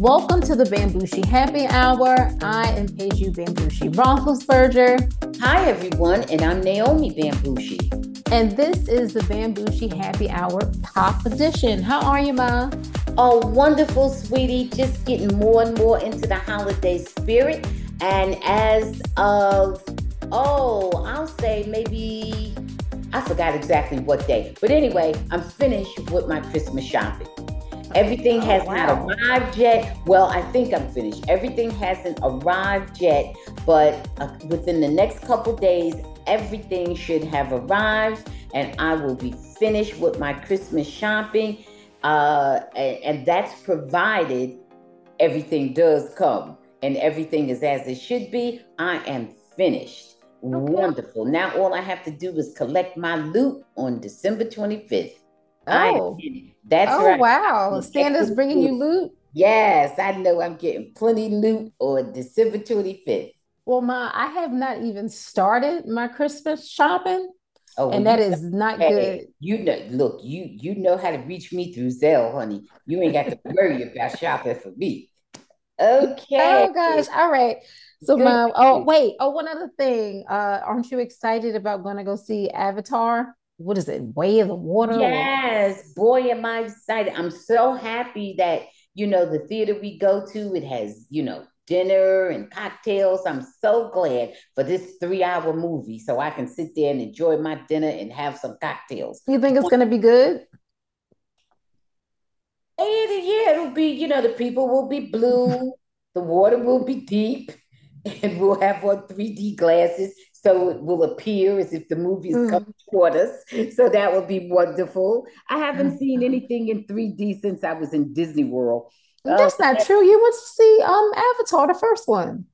Welcome to the Bambushi Happy Hour. I am Peju Bambushi Roethlisberger. Hi, everyone, and I'm Naomi Bambushi. And this is the Bambushi Happy Hour Pop Edition. How are you, Ma? Oh, wonderful, sweetie. Just getting more and more into the holiday spirit. And as of, oh, I'll say maybe, I forgot exactly what day. But anyway, I'm finished with my Christmas shopping. Everything has oh, wow. not arrived yet. Well, I think I'm finished. Everything hasn't arrived yet, but uh, within the next couple days, everything should have arrived, and I will be finished with my Christmas shopping. Uh, and, and that's provided everything does come and everything is as it should be. I am finished. Okay. Wonderful. Now all I have to do is collect my loot on December 25th. Oh, that's oh, right. wow. Santa's bringing you loot. Yes, I know I'm getting plenty loot on December 25th. Well, Ma, I have not even started my Christmas shopping. Oh, and that is not hey, good. You know, look, you you know how to reach me through Zelle, honey. You ain't got to worry about shopping for me. Okay. Oh gosh. All right. So good. my oh wait, oh one other thing. Uh aren't you excited about gonna go see Avatar? What is it, Way of the Water? Yes, boy, am I excited. I'm so happy that, you know, the theater we go to, it has, you know, dinner and cocktails. I'm so glad for this three hour movie so I can sit there and enjoy my dinner and have some cocktails. You think it's going to be good? And yeah, it'll be, you know, the people will be blue, the water will be deep, and we'll have our 3D glasses so it will appear as if the movie is mm. coming toward us. So that will be wonderful. I haven't seen anything in 3D since I was in Disney World. That's uh, not true. You went to see um Avatar, the first one.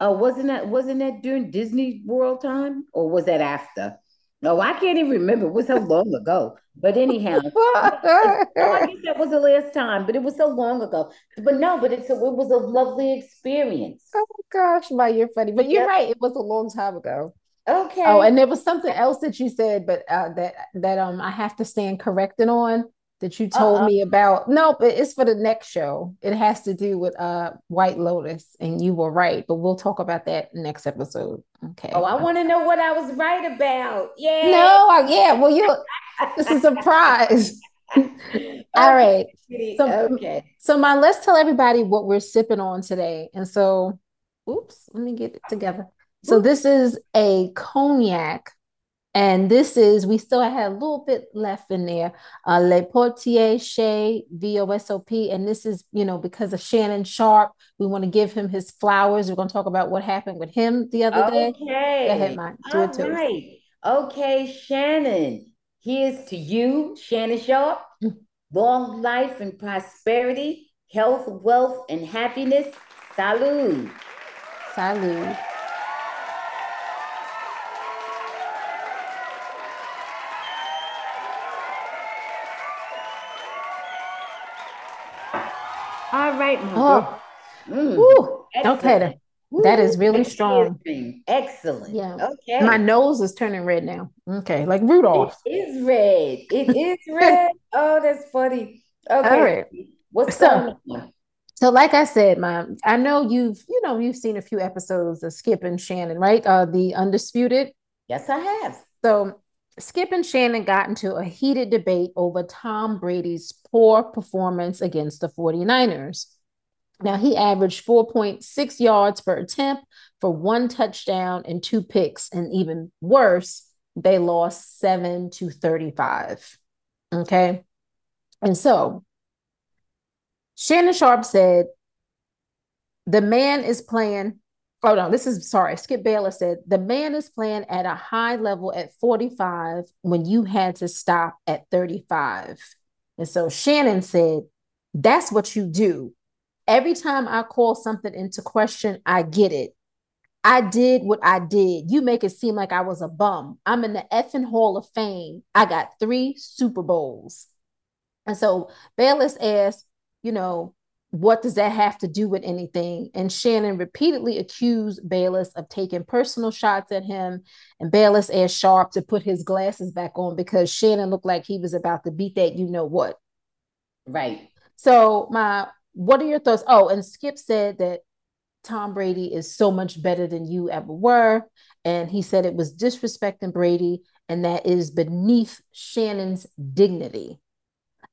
Oh, wasn't that wasn't that during Disney World time, or was that after? No, I can't even remember. It was so long ago. But anyhow, I guess that was the last time, but it was so long ago. But no, but it's a, it was a lovely experience. Oh gosh, my you're funny. But you're yep. right, it was a long time ago. Okay. Oh, and there was something else that you said, but uh, that that um I have to stand corrected on that you told uh-uh. me about. No, but it's for the next show. It has to do with uh White Lotus, and you were right, but we'll talk about that next episode. Okay. Oh, I want to know what I was right about. Yeah. No, yeah. Well, you. this is a surprise. All right. So, okay. So, my let's tell everybody what we're sipping on today, and so, oops, let me get it together. So, this is a cognac and this is, we still had a little bit left in there. Uh, Le Portier Chez VOSOP. And this is, you know, because of Shannon Sharpe. We want to give him his flowers. We're going to talk about what happened with him the other day. Okay. Go ahead, Mike. Do All it too. Right. Okay, Shannon. Here's to you, Shannon Sharpe. Long life and prosperity, health, wealth, and happiness. Salud. Salud. All right, my oh. Mm. Okay, that is really strong. Excellent. Yeah. Okay. My nose is turning red now. Okay, like Rudolph. It is red. It is red. oh, that's funny. Okay. All right. What's so, on? So, like I said, mom, I know you've you know you've seen a few episodes of Skip and Shannon, right? Uh, the Undisputed. Yes, I have. So Skip and Shannon got into a heated debate over Tom Brady's poor performance against the 49ers. Now, he averaged 4.6 yards per attempt for one touchdown and two picks. And even worse, they lost 7 to 35. Okay. And so Shannon Sharpe said, the man is playing oh no, this is sorry. Skip Bayless said the man is playing at a high level at 45 when you had to stop at 35. And so Shannon said, that's what you do. Every time I call something into question, I get it. I did what I did. You make it seem like I was a bum. I'm in the effing Hall of Fame. I got three Super Bowls. And so Bayless asked, you know, what does that have to do with anything? And Shannon repeatedly accused Bayless of taking personal shots at him. And Bayless asked Sharpe to put his glasses back on because Shannon looked like he was about to beat that, you know what. Right. So my what are your thoughts? Oh, and Skip said that Tom Brady is so much better than you ever were. And he said it was disrespecting Brady and that is beneath Shannon's dignity.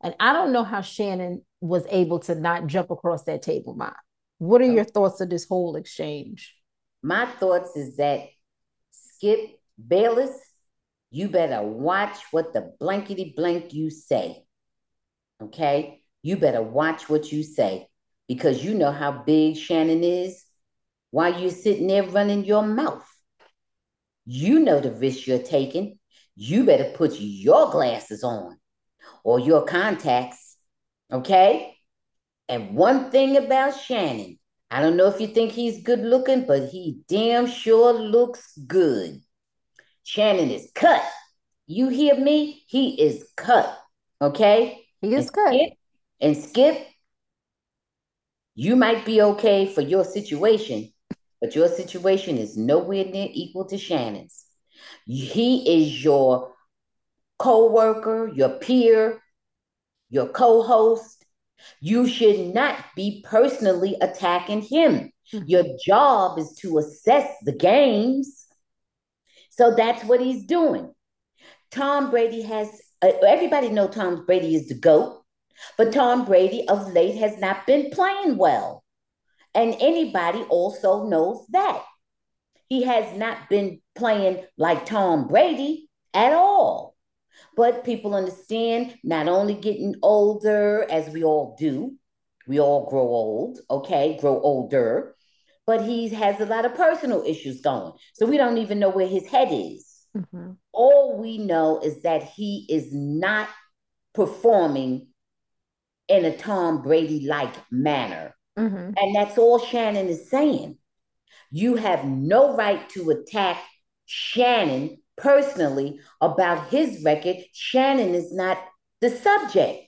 And I don't know how Shannon was able to not jump across that table, Ma. What are your thoughts of this whole exchange? My thoughts is that Skip Bayless, you better watch what the blankety blank you say. Okay? You better watch what you say because you know how big Shannon is while you're sitting there running your mouth. You know the risk you're taking. You better put your glasses on or your contacts. Okay? And one thing about Shannon, I don't know if you think he's good looking, but he damn sure looks good. Shannon is cut. You hear me? He is cut. Okay? He is and cut. Skip, and Skip, you might be okay for your situation, but your situation is nowhere near equal to Shannon's. He is your co-worker, your peer, your co-host. You should not be personally attacking him. Mm-hmm. Your job is to assess the games. So that's what he's doing. Tom Brady has uh, everybody know Tom Brady is the GOAT, but Tom Brady of late has not been playing well. And anybody also knows that. He has not been playing like Tom Brady at all. But people understand not only getting older, as we all do, we all grow old, okay, grow older, but he has a lot of personal issues going. So we don't even know where his head is. Mm-hmm. All we know is that he is not performing in a Tom Brady like manner. Mm-hmm. And that's all Shannon is saying. You have no right to attack Shannon personally about his record. Shannon is not the subject.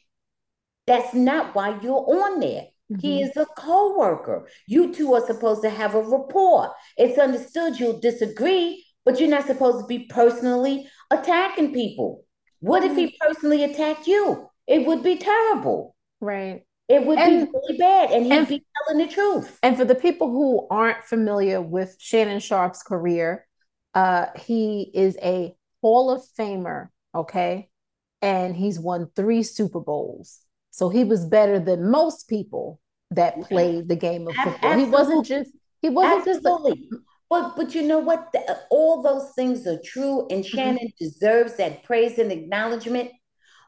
That's not why you're on there. Mm-hmm. He is a co-worker. You two are supposed to have a rapport. It's understood you'll disagree, but you're not supposed to be personally attacking people. What if he mm-hmm. personally attacked you? It would be terrible. Right. It would and, be really bad, and he'd and, be telling the truth. And for the people who aren't familiar with Shannon Sharpe's career, uh, he is a Hall of Famer, okay, and he's won three Super Bowls. So he was better than most people that played the game of football. Absolutely. He wasn't just he wasn't Absolutely. just. A, but but you know what? The, all those things are true, and mm-hmm. Shannon mm-hmm. deserves that praise and acknowledgement.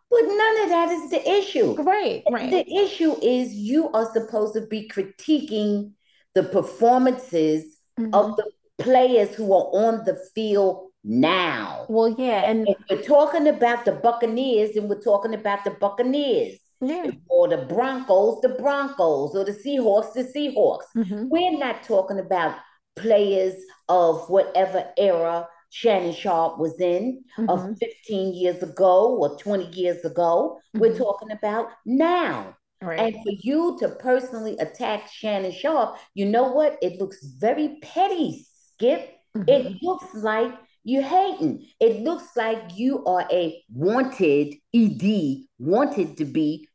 But none of that is the issue. Right, right. The issue is you are supposed to be critiquing the performances mm-hmm. of the players who are on the field now. Well, yeah, and if we're talking about the Buccaneers, and we're talking about the Buccaneers. Yeah. Or the Broncos, the Broncos, or the Seahawks, the Seahawks. Mm-hmm. We're not talking about players of whatever era Shannon Sharpe was in mm-hmm. of 15 years ago or 20 years ago. Mm-hmm. We're talking about now. Right. And for you to personally attack Shannon Sharpe, you know what? It looks very petty, Skip. Mm-hmm. It looks like you're hating. It looks like you are a wanted ED, wanted to be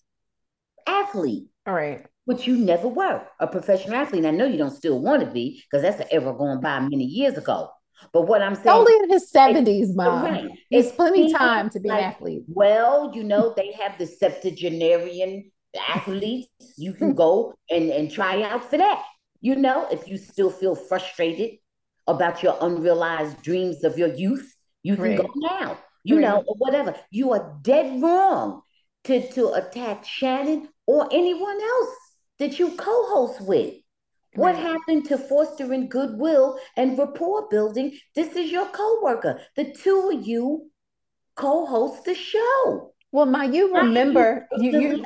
athlete. All right. Which you never were a professional athlete. And I know you don't still want to be because that's an ever going by many years ago. But what I'm saying, only in his seventies, mom. Right. It's plenty time to be like, an athlete. Well, you know they have the septuagenarian athletes. You can go and and try out for that. You know, if you still feel frustrated about your unrealized dreams of your youth, you can right. go now. You right. know, or whatever. You are dead wrong to to attack Shannon or anyone else that you co-host with. What happened to fostering goodwill and rapport building? This is your co-worker. The two of you co-host the show. Well, my, you remember you you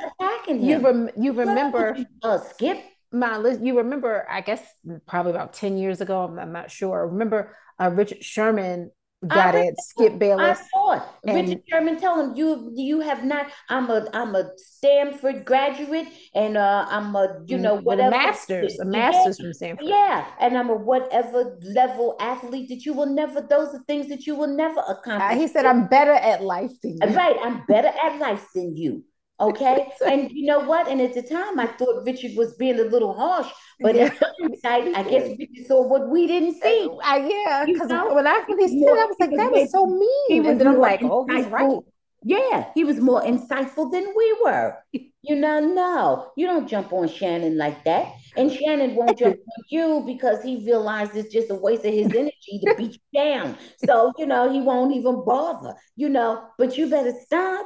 you, rem, you remember uh, Skip. My, you remember? I guess probably about ten years ago. I'm, I'm not sure. Remember uh, Richard Sherman got it. Skip Bayless. I saw it. And, Richard Sherman tell him you you have not. I'm a I'm a Stanford graduate, and uh, I'm a you know whatever a master's, a master's from Stanford. Yeah, and I'm a whatever level athlete that you will never. Those are things that you will never accomplish. Uh, he said, "I'm better at life than you." Right, I'm better at life than you. Okay. and you know what? And at the time, I thought Richard was being a little harsh, but yeah. hindsight, I guess Richard saw what we didn't see. Uh, yeah. Because when I when he said, I was like, that was so mean. And then I'm like, oh, he's right. Yeah, he was more insightful than we were. You know, no, you don't jump on Shannon like that. And Shannon won't jump on you because he realizes it's just a waste of his energy to beat you down. So, you know, he won't even bother, you know, but you better stop.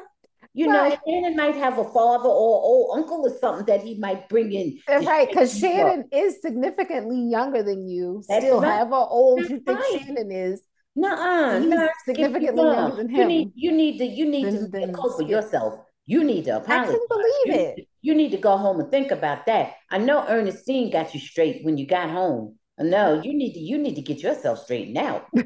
You right. know, Shannon might have a father or old uncle or something that he might bring in. Right, because Shannon up. is significantly younger than you. That's Still, right. however old That's you think right. Shannon is, Nuh-uh, He's not significantly younger than him. You need, you need to, you need then, to then, for yourself. You need to apologize. I can't believe you, it. You need to go home and think about that. I know Ernestine got you straight when you got home. No, you need to, you need to get yourself straightened out.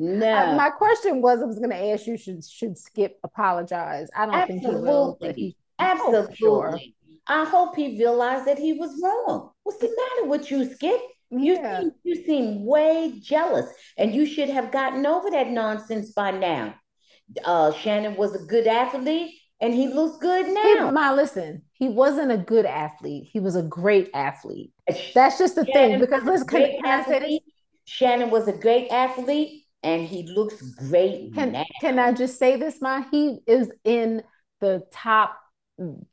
No. Uh, my question was, I was going to ask you, should should Skip apologize? I don't Absolutely. think he will. He, Absolutely. Sure. I hope he realized that he was wrong. What's the matter with you, Skip? You yeah. seem you seem way jealous, and you should have gotten over that nonsense by now. Uh, Shannon was a good athlete, and he looks good now. He, my listen, he wasn't a good athlete. He was a great athlete. That's just the Shannon thing. Because let's can, can I say? Shannon was a great athlete, and he looks great can, now. Can I just say this, Ma? He is in the top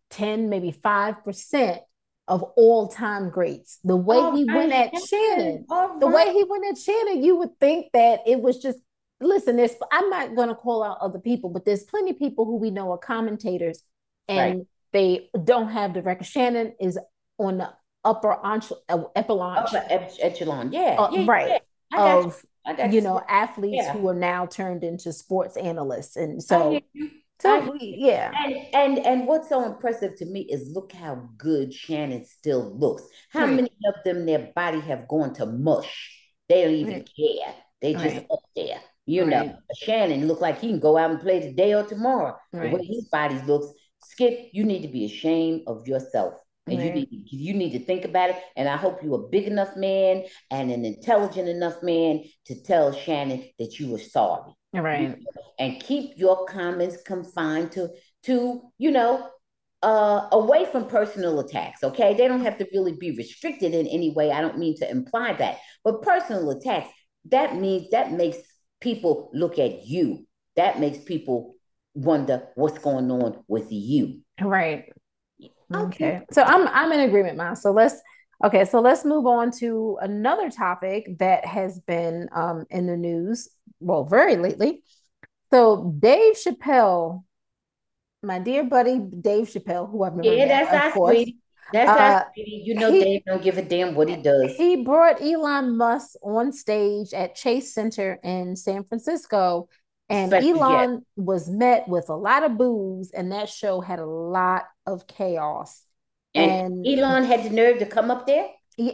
ten, maybe five percent of all time greats. The way he right. went at Shannon, right. the way he went at Shannon, you would think that it was just listen. There's I'm not going to call out other people, but there's plenty of people who we know are commentators, and right. they don't have the record. Shannon is on the upper uh, echelon, upper echelon, yeah, uh, yeah right. Yeah. Of you. you know athletes yeah. who are now turned into sports analysts, and so so yeah. And and and what's so impressive to me is look how good Shannon still looks. How right. many of them their body have gone to mush? They don't even right. care. They just right. up there. You know, Shannon look like he can go out and play today or tomorrow. The way his body looks, Skip, you need to be ashamed of yourself. And you need you need to think about it. And I hope you're a big enough man and an intelligent enough man to tell Shannon that you were sorry. Right. And keep your comments confined to to, you know, uh away from personal attacks. Okay. They don't have to really be restricted in any way. I don't mean to imply that. But personal attacks, that means that makes people look at you. That makes people wonder what's going on with you. Right. Okay. okay. So I'm I'm in agreement, Ma. So let's okay, so let's move on to another topic that has been um in the news well, very lately. So Dave Chappelle, my dear buddy Dave Chappelle, who I've never yeah, met, that's our sweetie. That's uh, our sweetie. You know, he, Dave don't give a damn what he does. He brought Elon Musk on stage at Chase Center in San Francisco, and Elon was met with a lot of boos, and that show had a lot of chaos. And, and Elon had the nerve to come up there.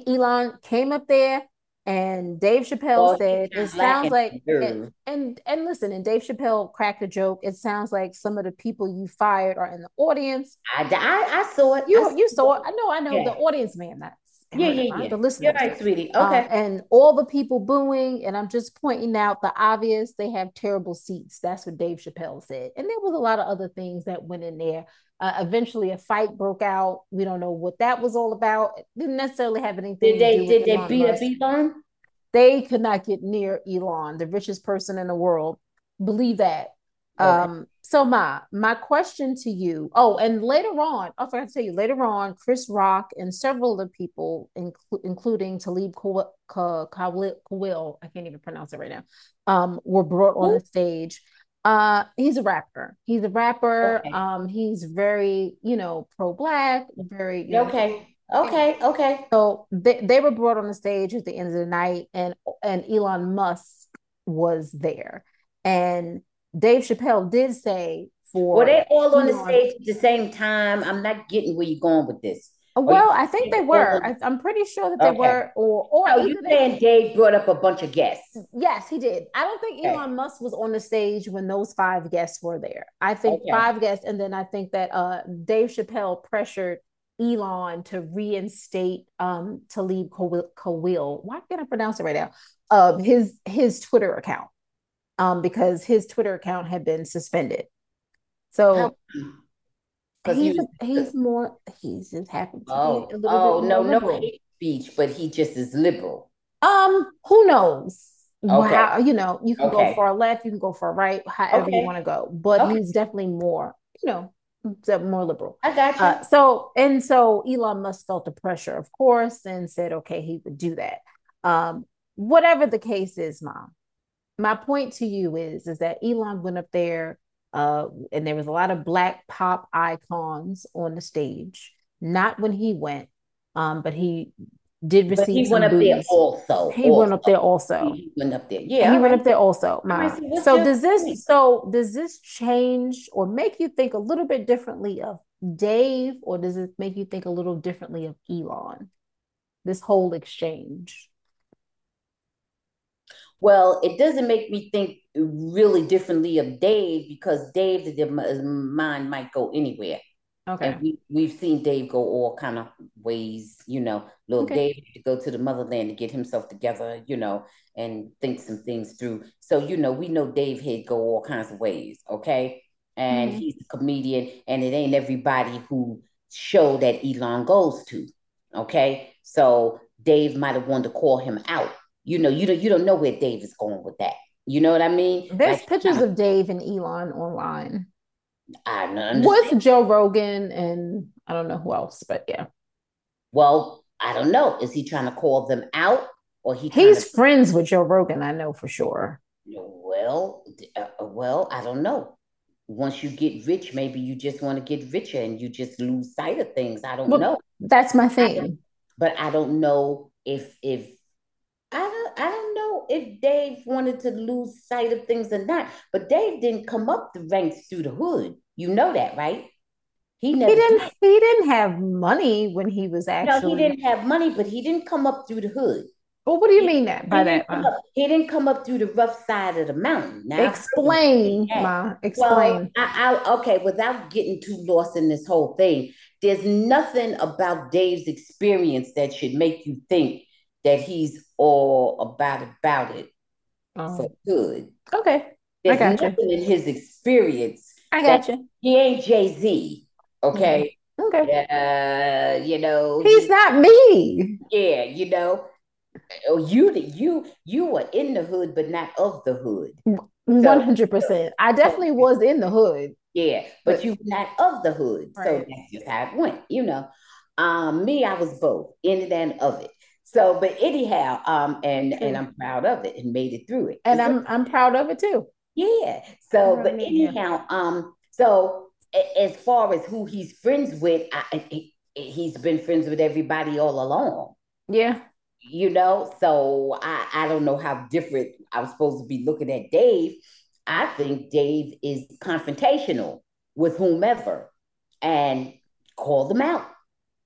Elon came up there and Dave Chappelle said, "It sounds like," and, and, and listen, and Dave Chappelle cracked a joke. It sounds like some of the people you fired are in the audience. I, I, I saw it. You I you saw it. I know. I know. Yeah. The audience, man. That's yeah, yeah, yeah. The listeners. You're right, sweetie. Uh, okay. and all the people booing, and I'm just pointing out the obvious. They have terrible seats. That's what Dave Chappelle said, and there was a lot of other things that went in there. Uh, eventually, a fight broke out. We don't know what that was all about. It didn't necessarily have anything. Did they? did they beat up Elon? They could not get near Elon, the richest person in the world. Believe that. Okay. Um, so my my question to you. Oh, and later on, I forgot to tell you. Later on, Chris Rock and several other people, inclu- including Talib Kweli, I can't even pronounce it right now, um, were brought on Ooh. the stage uh, he's a rapper. He's a rapper. Okay. Um, he's very, you know, pro-black, very you okay. Okay, okay. So they, they were brought on the stage at the end of the night, and and Elon Musk was there, and Dave Chappelle did say for were they all on the stage at the same time? I'm not getting where you're going with this. Well, I think they were. I, am pretty sure that they okay. were. Or, or oh, you saying Dave brought up a bunch of guests? Yes, he did. I don't think okay. Elon Musk was on the stage when those five guests were there. I think okay. five guests, and then I think that uh, Dave Chappelle pressured Elon to reinstate um, Talib Kweli. Why can't I pronounce it right now? Uh, his his Twitter account, um, because his Twitter account had been suspended. So. He's, he was, he's more he's just happened to oh, be a little oh, bit no, liberal. no hate speech, but he just is liberal. Um, who knows? Okay. How, you know, you can okay. go far left, you can go far right, however okay. you want to go. But he's definitely more, you know, more liberal. I got you. Uh, so and so Elon Musk felt the pressure, of course, and said, okay, he would do that. Um, whatever the case is, mom. My point to you is, is that Elon went up there, uh, and there was a lot of black pop icons on the stage. Not when he went, um, but he did receive. But he went up there also. He also. went up there also. He went up there. Yeah, he went up there also. so does this? So does this change or make you think a little bit differently of Dave, or does it make you think a little differently of Elon? This whole exchange. Well, it doesn't make me think really differently of Dave because Dave's mind might go anywhere. Okay. And we, we've seen Dave go all kind of ways, you know. Little okay. Dave to go to the motherland to get himself together, you know, and think some things through. So, you know, we know Dave head go all kinds of ways, okay? And mm-hmm. he's a comedian, and it ain't everybody who show that Elon goes to. Okay. So Dave might have wanted to call him out. You know, you don't you don't know where Dave is going with that. You know what I mean? There's like, pictures of Dave and Elon online. I don't With Joe Rogan and I don't know who else, but yeah. Well, I don't know. Is he trying to call them out or he? He's to... friends with Joe Rogan. I know for sure. Well, uh, well, I don't know. Once you get rich, maybe you just want to get richer and you just lose sight of things. I don't well, know. That's my thing. I but I don't know if if I don't I don't know if Dave wanted to lose sight of things or not. But Dave didn't come up the ranks through the hood. You know that, right? He never. He didn't. Did. He didn't have money when he was actually. No, he didn't have money, but he didn't come up through the hood. Well, what do you he, mean that by that? Up, he didn't come up through the rough side of the mountain. Now, explain, ma. Explain. Well, I, I, okay, without getting too lost in this whole thing, there's nothing about Dave's experience that should make you think that he's all about about it oh. for good. Okay, there's I got nothing you. in his experience I got you. He ain't Jay Z. Okay. Mm-hmm. Okay. Uh, you know, he's not me. Yeah, you know, oh, you you you were in the hood, but not of the hood. One hundred percent. I definitely was in the hood. Yeah, but, but you not of the hood. Right. So that's just how it went. You know, um, me, I was both in it and of it. So, but anyhow, um, and and I'm proud of it and made it through it. And I'm I'm proud of it too. Yeah. So, but anyhow, um, so as far as who he's friends with, I, he's been friends with everybody all along. Yeah. You know, so I, I don't know how different I'm supposed to be looking at Dave. I think Dave is confrontational with whomever and called them out,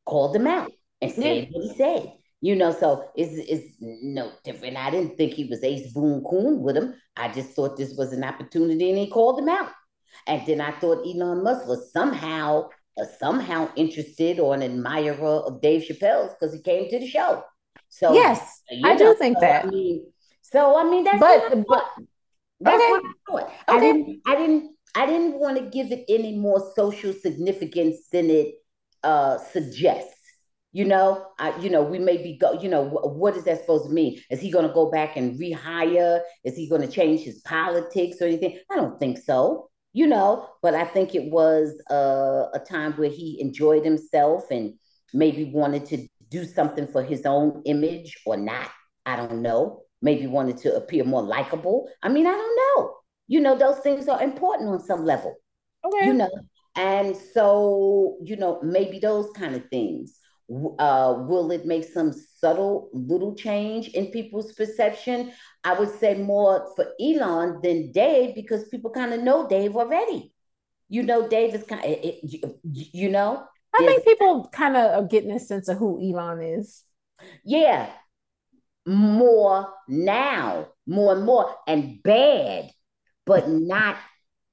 called them out and said yeah. what he said. You know, so it's, it's no different. I didn't think he was Ace Boone Coon with him. I just thought this was an opportunity and he called him out. And then I thought Elon Musk was somehow uh, somehow interested or an admirer of Dave Chappelle's because he came to the show. So yes, I know, do think so, that. I mean, so I mean that's but but that's okay. what I thought. Okay. I didn't I didn't I didn't want to give it any more social significance than it uh, suggests you know I, you know we may be go you know wh- what is that supposed to mean? Is he going to go back and rehire? Is he going to change his politics or anything? I don't think so you know but i think it was uh, a time where he enjoyed himself and maybe wanted to do something for his own image or not. I don't know. Maybe wanted to appear more likable. I mean i don't know. You know those things are important on some level okay. you know? And so you know maybe those kind of things uh, will it make some subtle little change in people's perception? I would say more for Elon than Dave because people kind of know Dave already. You know, Dave is kind of, you know. I think people kind of are getting a sense of who Elon is. Yeah, more now, more and more, and bad, but not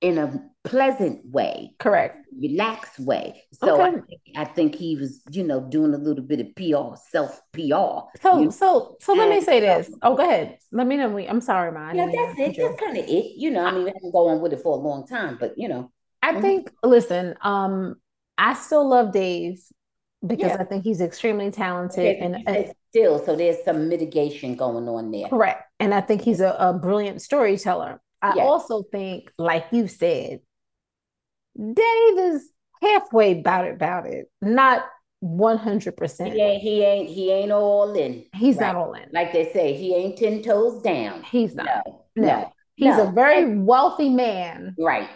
in a pleasant way. Correct. Relaxed way. So okay. I, think, I think he was, you know, doing a little bit of PR, self PR. So, you know? so, so let me say this. Oh, go ahead. Let me know. I'm sorry, man. Yeah, that's it. That's kind of it. You know, I mean, I've been going with it for a long time, but you know. I mm-hmm. think, listen, um, I still love Dave because yeah. I think he's extremely talented and, and still, so there's some mitigation going on there. Correct. And I think he's a, a brilliant storyteller. I yes. also think, like you said, Dave is halfway about it, about it, not 100%. He ain't, he ain't, he ain't all in. He's right? not all in. Like they say, he ain't 10 toes down. He's not. No. no. no. He's no. a very wealthy man. Right.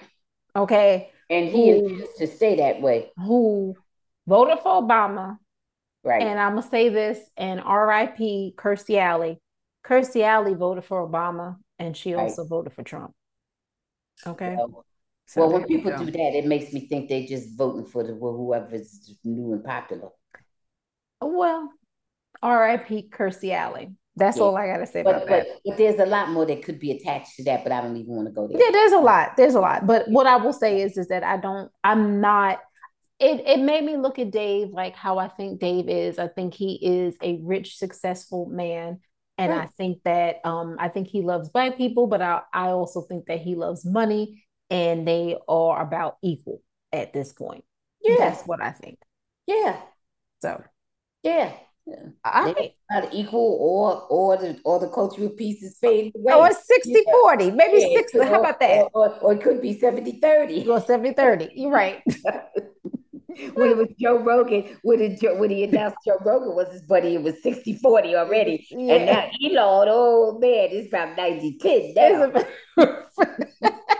Okay. And he who, to stay that way. Who voted for Obama. Right. And I'm gonna say this and RIP Kirstie Alley. Kirstie Alley voted for Obama and she right. also voted for Trump. Okay. Well, so well when people do that, it makes me think they're just voting for the whoever's new and popular. Well, RIP Kirstie Alley. That's yeah. all I gotta say but, about but, that. But there's a lot more that could be attached to that, but I don't even want to go there. Yeah, there's a lot. There's a lot. But what I will say is, is that I don't. I'm not. It it made me look at Dave like how I think Dave is. I think he is a rich, successful man, and right. I think that um I think he loves black people, but I I also think that he loves money, and they are about equal at this point. Yeah, that's what I think. Yeah. So. Yeah. I think not equal or or the or the cultural pieces fade oh, away. Oh, or 60 yeah. 40, maybe yeah. 60. How about that? Or, or, or, it could be 70 30. Or 70 30. You're right. when it was Joe Rogan, when, it, when he announced Joe Rogan was his buddy, it was 60 40 already. Yeah. And now Elon, oh man, it's about 90 10 now.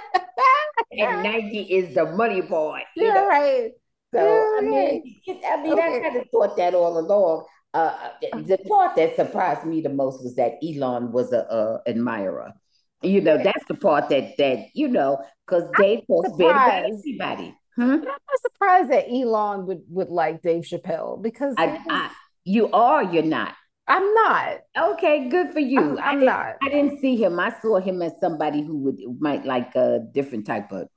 and 90 is the money boy. Yeah, know? right. So I mean, I mean, okay. I kind of thought that all along. Uh, uh, the part that surprised me the most was that Elon was a, a admirer. You know, that's the part that that you know, because Dave talks bad about everybody. Hmm? I'm not surprised that Elon would would like Dave Chappelle because I, I, you are, you're not. I'm not. Okay, good for you. I'm, I'm I not. I didn't see him. I saw him as somebody who would might like a different type of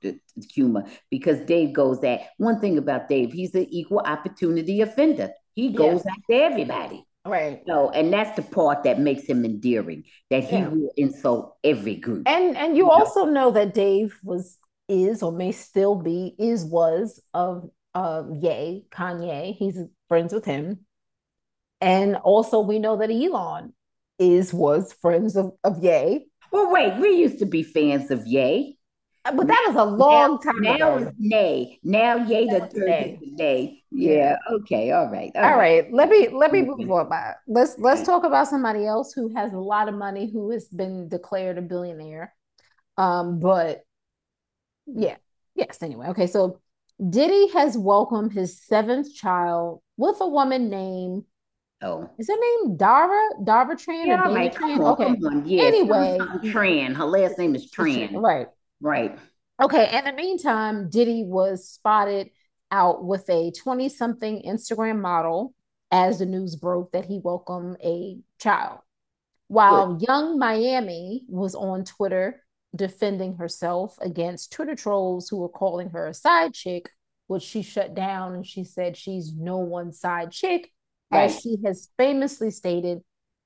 humor because Dave goes at one thing about Dave. He's an equal opportunity offender. He goes yeah. after everybody. Right. So, and that's the part that makes him endearing, that he yeah. will insult every group. And and you, you also know? know that Dave was is or may still be is was of uh Ye Kanye. He's friends with him. And also we know that Elon is was friends of, of Ye. Well, wait, we used to be fans of Ye. But that was a long now, time now ago. Nay. Now yay the nay. nay. Yeah. Okay. All right. All, all right. right. Let me let me move on. By let's let's talk about somebody else who has a lot of money who has been declared a billionaire. Um, but yeah. Yes. Anyway. Okay. So Diddy has welcomed his seventh child with a woman named Oh, is her name Dara? Dara Tran yeah, or right. Tran? On, okay. Yes, anyway, Tran. Her last name is Tran. Right. Right. Okay. In the meantime, Diddy was spotted out with a 20 something Instagram model as the news broke that he welcomed a child. While Good. Yung Miami was on Twitter defending herself against Twitter trolls who were calling her a side chick, which she shut down and she said she's no one side chick, right. as she has famously stated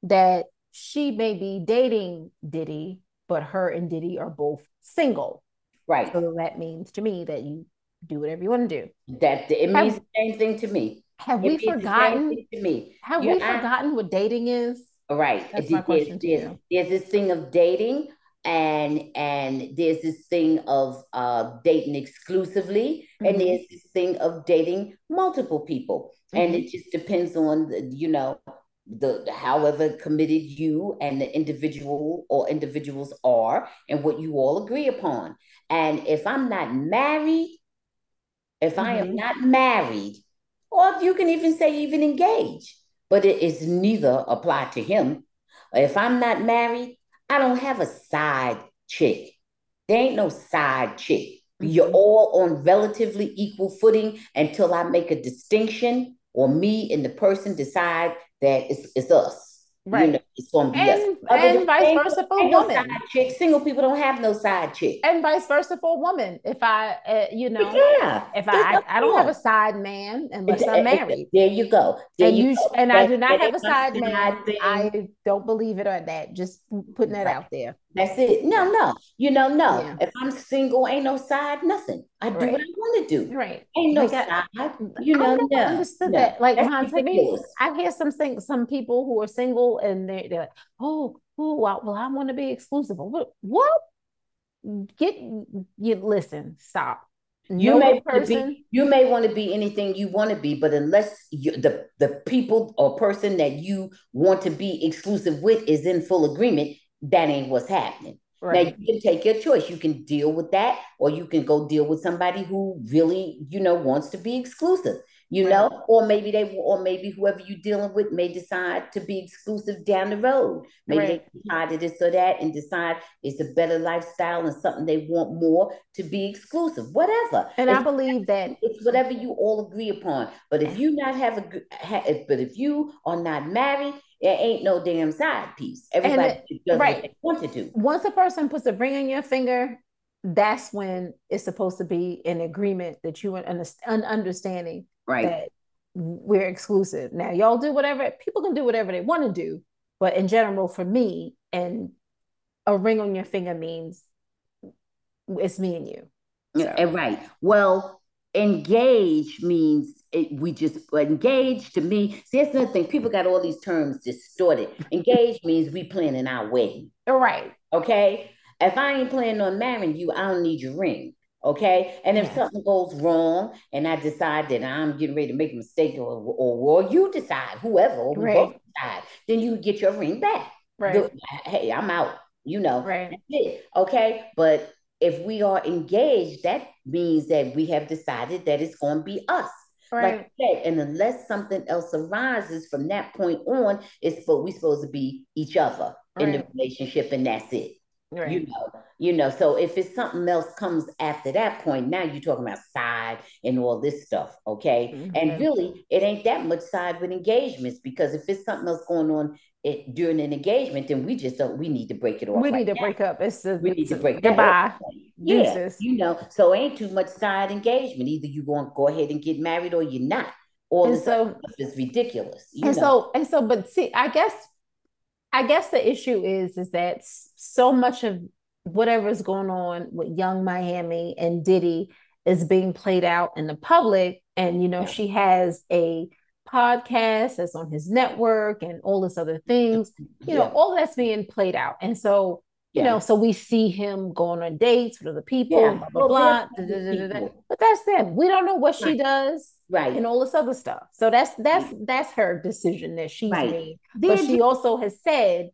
that she may be dating Diddy, but her and Diddy are both single. Right. So that means to me that you do whatever you want to do. That it means the same thing to me. Have it we forgotten? To me, have You're, we forgotten what dating is? Right. That's my question there's, to you. There's this thing of dating, and and there's this thing of uh, dating exclusively, mm-hmm. and there's this thing of dating multiple people, mm-hmm. and it just depends on the, you know the however committed you and the individual or individuals are and what you all agree upon and if i'm not married if mm-hmm. i am mm-hmm. not married or you can even say even engaged but it is neither applied to him if i'm not married i don't have a side chick there ain't no side chick mm-hmm. you're all on relatively equal footing until i make a distinction or me and the person decide that it's, it's us. Right. You know? It's gonna be and, us. and vice versa for a woman. No chick. Single people don't have no side chick. And vice versa for a woman. If I, uh, you know, yeah, if I, I, I, don't have a side man unless I'm married. There you go. There and you, go. and I do not have a side man. Thing. I don't believe it or that. Just putting that right. out there. That's it. No, no. You know, no. Yeah. If I'm single, ain't no side, nothing. I do right. what I want to do. Right. Ain't no like side. I, you know, I no, understood no. that. Like I hear some things, some people who are single and they're, they're like, oh, oh, well, I want to be exclusive. What? What? Get you listen. Stop. You may person, be, you may want to be anything you want to be, but unless you, the the people or person that you want to be exclusive with is in full agreement, that ain't what's happening. Right. Now you can take your choice. You can deal with that, or you can go deal with somebody who really, you know, wants to be exclusive you right. know or maybe they or maybe whoever you're dealing with may decide to be exclusive down the road maybe right. they decide this or that and decide it's a better lifestyle and something they want more to be exclusive whatever and it's, i believe that it's whatever you all agree upon but if you not have a but if you are not married there ain't no damn side piece everybody does right. what they want to do once a person puts a ring on your finger that's when it's supposed to be an agreement that you an understanding right. we're exclusive. Now y'all do whatever people can do whatever they want to do but in general for me and a ring on your finger means it's me and you. So. yeah, right. Well engage means it, we just engage to me. See that's another thing. People got all these terms distorted. Engage means we planning our wedding. Right. Okay? If i ain't planning on marrying you i don't need your ring Okay. And if yes. something goes wrong and I decide that I'm getting ready to make a mistake or, or, or you decide, whoever, or right. both decide, then you get your ring back. Right. Hey, I'm out, you know. Right. Okay. But if we are engaged, that means that we have decided that it's going to be us. Right. Like said, and unless something else arises from that point on, it's what we're supposed to be each other right. in the relationship, and that's it. Right. You know, you know. So if it's something else comes after that point, now you're talking about side and all this stuff, okay? Mm-hmm. And really, it ain't that much side with engagements because if it's something else going on it, during an engagement, then we just don't. We need to break it off. We right need to now. break up. It's a, we need to break goodbye. Yeah, you know. So ain't too much side engagement. Either you going to go ahead and get married or you're not. All this so, stuff is ridiculous. and know? so and so, but see, I guess I guess the issue is is that so much of whatever's going on with Yung Miami and Diddy is being played out in the public. And you know, yeah. she has a podcast that's on his network and all this other things. You yeah. know, all that's being played out. And so, you yeah. know, so we see him going on dates with other people, blah blah blah. Da, da, da, but that's them. We don't know what she does right and all this other stuff so that's that's that's her decision that she's right. made but she also has said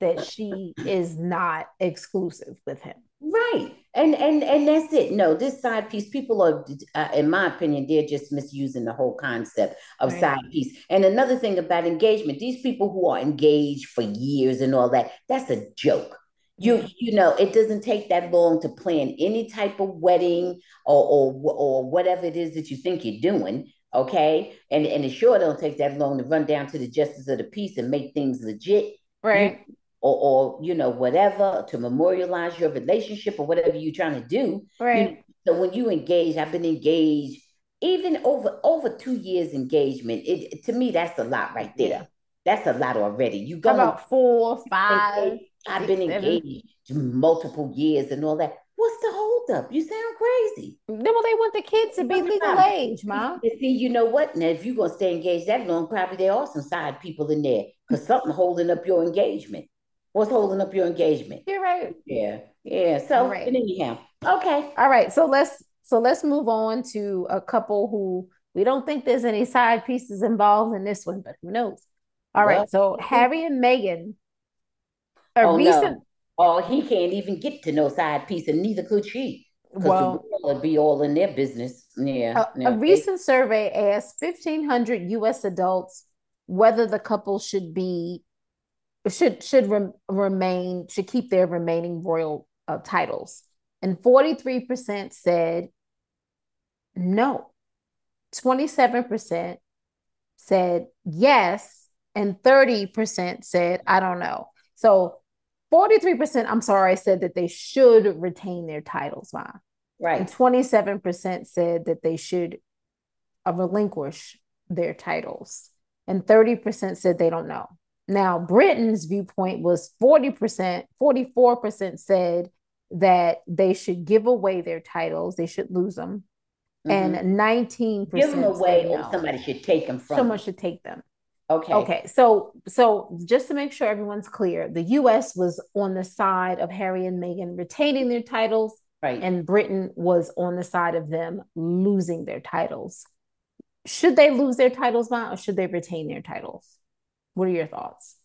that she is not exclusive with him right and and and that's it no this side piece people are uh, in my opinion they're just misusing the whole concept of right. side piece and another thing about engagement these people who are engaged for years and all that that's a joke you you know it doesn't take that long to plan any type of wedding or or or whatever it is that you think you're doing okay? And and it sure don't take that long to run down to the justice of the peace and make things legit right. you, or, or you know whatever to memorialize your relationship or whatever you're trying to do right. you, so when you engage i've been engaged even over over two years engagement it to me that's a lot right there. Yeah. that's a lot already. You go about four five I've been engaged multiple years and all that. What's the holdup? You sound crazy. Then well, they want the kids to be legal age, mom. See, you know what? Now, if you're gonna stay engaged that long, probably there are some side people in there because something holding up your engagement. What's holding up your engagement? You're right. Yeah, yeah. So, right. anyhow, okay. All right. So let's so let's move on to a couple who we don't think there's any side pieces involved in this one, but who knows? All well, right. So Harry and Meghan a oh, recent no. Oh, he can't even get to no side piece, and neither could she. Well, it'd be all in their business. Yeah. A, a recent survey asked 1,500 U.S. adults whether the couple should be should should re- remain should keep their remaining royal uh, titles, and 43% said no. 27% said yes, and 30% said, I don't know. So 43%, I'm sorry, said that they should retain their titles, Ma. Right. And 27% said that they should uh, relinquish their titles. And 30% said they don't know. Now, Britain's viewpoint was 40%, 44% said that they should give away their titles, they should lose them. Mm-hmm. And 19% give them away no. somebody should take them from someone them. should take them. Okay. Okay. So so just to make sure everyone's clear, the US was on the side of Harry and Meghan retaining their titles. Right. And Britain was on the side of them losing their titles. Should they lose their titles, Ma, or should they retain their titles? What are your thoughts?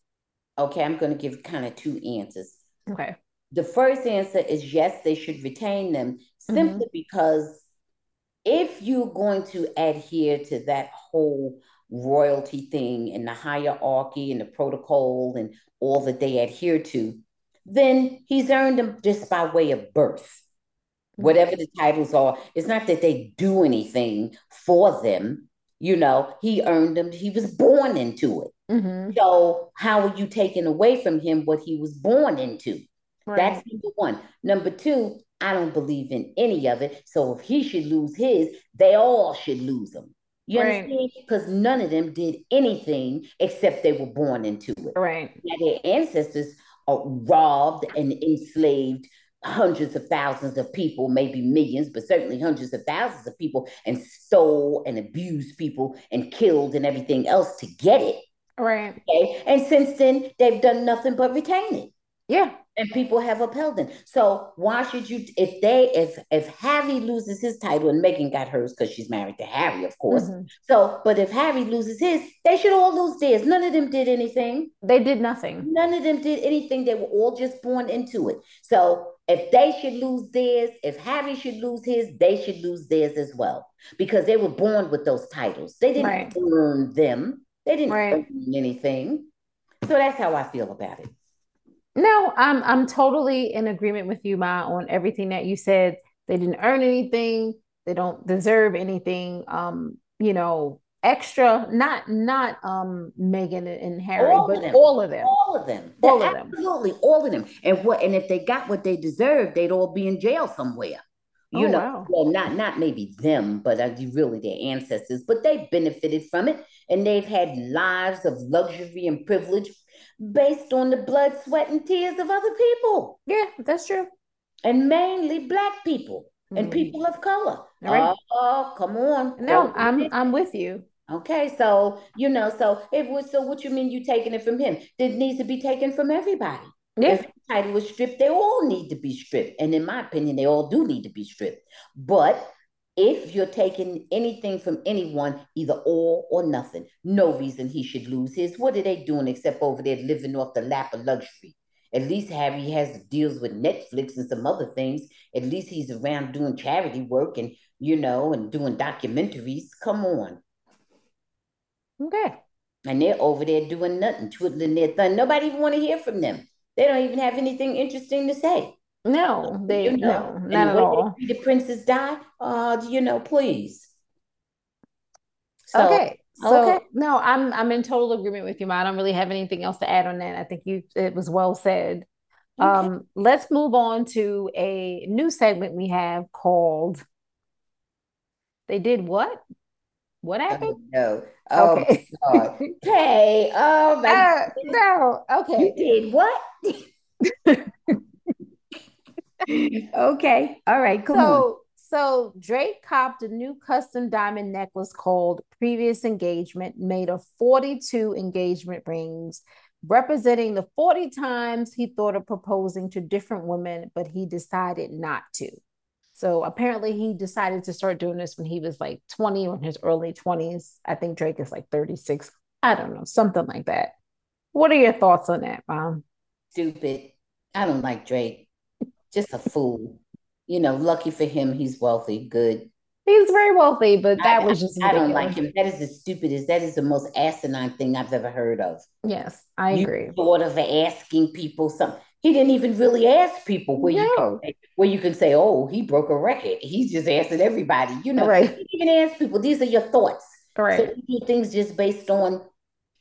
Okay, I'm going to give kind of two answers. Okay. The first answer is yes, they should retain them simply mm-hmm. because if you're going to adhere to that whole royalty thing and the hierarchy and the protocol and all that they adhere to, then he's earned them just by way of birth. Whatever the titles are, it's not that they do anything for them. You know, he earned them, he was born into it. Mm-hmm. So, how are you taking away from him what he was born into? Right. That's number one. Number two, I don't believe in any of it. So, if he should lose his, they all should lose them. You right. understand? Because none of them did anything except they were born into it. Right. Now, their ancestors are robbed and enslaved hundreds of thousands of people, maybe millions, but certainly hundreds of thousands of people, and stole and abused people and killed and everything else to get it. Right. Okay. And since then, they've done nothing but retain it. Yeah and people have upheld them. So why should you if they if if Harry loses his title and Meghan got hers because she's married to Harry, of course. Mm-hmm. So, but if Harry loses his, they should all lose theirs. None of them did anything. They did nothing. None of them did anything. They were all just born into it. So if they should lose theirs, if Harry should lose his, they should lose theirs as well. Because they were born with those titles. They didn't right. earn them. They didn't right. earn anything. So that's how I feel about it. No, I'm I'm totally in agreement with you, Ma, on everything that you said. They didn't earn anything. They don't deserve anything. Um, you know, extra. Not not um Meghan and Harry, all but all of them. All of them. All of them. Absolutely, all of them. And what? And if they got what they deserved, they'd all be in jail somewhere. You oh, know, wow. well, not not maybe them, but uh, really their ancestors. But they benefited from it, and they've had lives of luxury and privilege based on the blood, sweat, and tears of other people. Yeah, that's true. And mainly black people mm-hmm. and people of color. Right. Oh, come on. No, I'm I'm with you. Okay, so you know, so it was so what you mean you taking it from him? It needs to be taken from everybody. Yeah. If title was stripped, they all need to be stripped. And in my opinion, they all do need to be stripped. But if you're taking anything from anyone, either all or nothing, no reason he should lose his. What are they doing except over there living off the lap of luxury? At least Harry has deals with Netflix and some other things. At least he's around doing charity work and, you know, and doing documentaries. Come on. Okay. And they're over there doing nothing, twiddling their thumb. Nobody even want to hear from them. They don't even have anything interesting to say. No, they you know, no, not at all. The princess die. Uh, do you know, please. So, okay. So okay. no, I'm I'm in total agreement with you, Ma. I don't really have anything else to add on that. I think you it was well said. Okay. Um, let's move on to a new segment we have called They Did What? What happened? no. Oh, okay. okay. Oh my uh, no. Okay. You did what? okay. All right. Come so, on. So Drake copped a new custom diamond necklace called Previous Engagement, made of 42 engagement rings, representing the 40 times he thought of proposing to different women, but he decided not to. So apparently he decided to start doing this when he was like 20 or in his early 20s. I think Drake is like 36. I don't know, something like that. What are your thoughts on that, Mom? Stupid. I don't like Drake just a fool. You know, lucky for him, he's wealthy. Good. He's very wealthy, but that I, was just. I, I don't like him. That is the stupidest. That is the most asinine thing I've ever heard of. Yes, I you agree. Sort of asking people something. He didn't even really ask people where no. you can where you can say, "Oh, he broke a record." He's just asking everybody. You know, right? He didn't even ask people. These are your thoughts. Right. So you do things just based on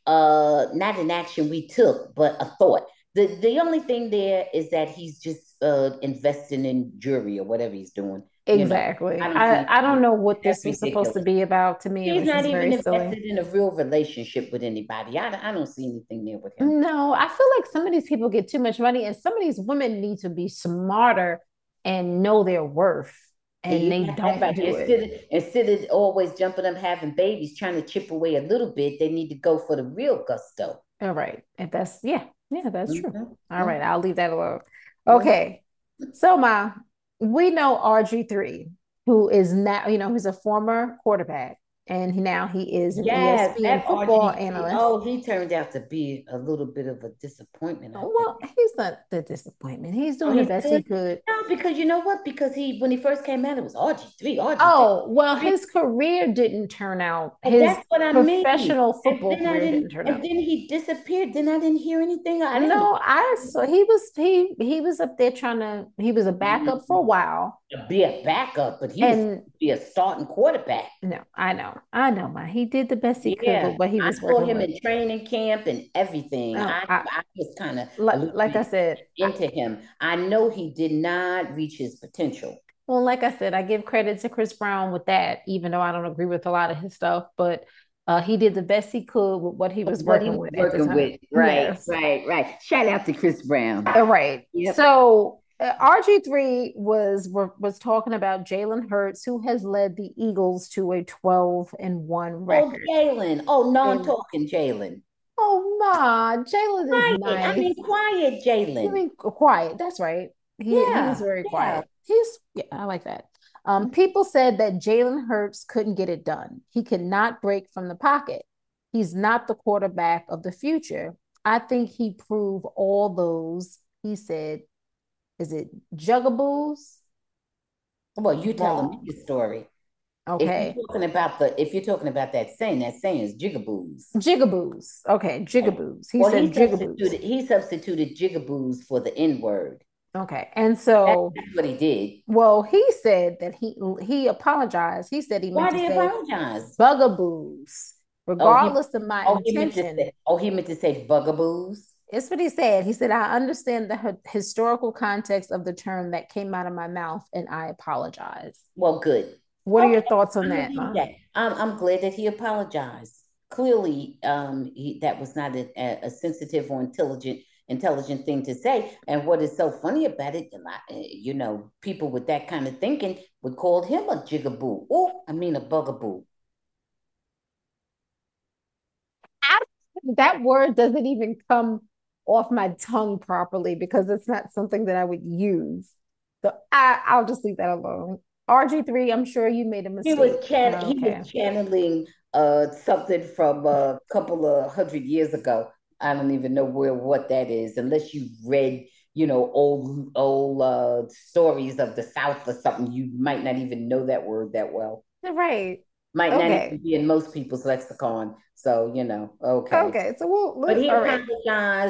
uh not an action we took, but a thought. The the only thing there is that he's just uh investing in jury or whatever he's doing. Exactly. You know, I, don't I, don't know what this was ridiculous. supposed to be about to me. He's not even invested silly. in a real relationship with anybody. I, I don't see anything there with him. No, I feel like some of these people get too much money and some of these women need to be smarter and know their worth. And they don't do instead it. Of, instead of always jumping up having babies, trying to chip away a little bit, they need to go for the real gusto. All right. If that's yeah, yeah, that's mm-hmm. true. All mm-hmm. right, I'll leave that alone. Okay. So Ma, we know RG3, who is now, you know, he's a former quarterback and now he is an yes, ESPN football RG, analyst. Oh, he turned out to be a little bit of a disappointment. Oh, well, he's not the disappointment. He's doing oh, the best good. he could. No, because you know what? Because he when he first came out, it was RG three. RG. Oh, well, his career didn't turn out. His that's what I professional mean. football career didn't, turn and out. then he disappeared. Then I didn't hear anything. I know. I so he was he he was up there trying to. He was a backup mm-hmm. for a while. To be a backup, but he and, was be a starting quarterback. No, I know, I know, my he did the best he yeah. could, but he was. I saw him with. in training camp and everything. Oh, I, I, I, was kind of like, like I said into him. I know he did not reach his potential. Well, like I said, I give credit to Chris Brown with that, even though I don't agree with a lot of his stuff, but. Uh, he did the best he could with what he was what working he was with. Working with, right, yes. right, right. Shout out to Chris Brown. Uh, right. Yep. So uh, RG3 was was talking about Jalen Hurts, who has led the Eagles to a 12 and 1 record. Oh, Jalen. Oh, no, I'm talking Jalen. Oh, ma, Jalen is nice. I mean, quiet, Jalen. I mean, quiet. That's right. He, yeah, he's very yeah. quiet. He's, yeah, I like that. Um, people said that Jalen Hurts couldn't get it done. He could not break from the pocket. He's not the quarterback of the future. I think he proved all those, he said, is it Jugaboos? Well, you telling me the story. Okay. If you're talking about the if you're talking about that saying, that saying is jigaboos. Jigaboos. Okay, jigaboos. He well, said he jigaboos. He substituted jigaboos for the N word. Okay, and so that's what he did. Well, he said that he he apologized. He said he Why meant did to say apologize? bugaboos, regardless oh, he, of my oh, intention. He say, oh, he meant to say bugaboos. It's what he said. He said, I understand the historical context of the term that came out of my mouth and I apologize. Well, good. What are your thoughts on that? that. I'm, I'm glad that he apologized. Clearly, um, he, that was not a, a, sensitive or intelligent intelligent thing to say. And what is so funny about it, you know, people with that kind of thinking would call him a jigaboo. Oh, I mean a bugaboo. that word doesn't even come off my tongue properly because it's not something that I would use. So I, I'll just leave that alone. RG3, I'm sure you made a mistake. He was, chan- oh, okay. he was channeling uh, something from a couple of hundred years ago. I don't even know where what that is, unless you read, you know, old old uh, stories of the South or something. You might not even know that word that well. Right might okay. not even be in most people's lexicon. So, you know, okay. Okay. So we'll, but he apologized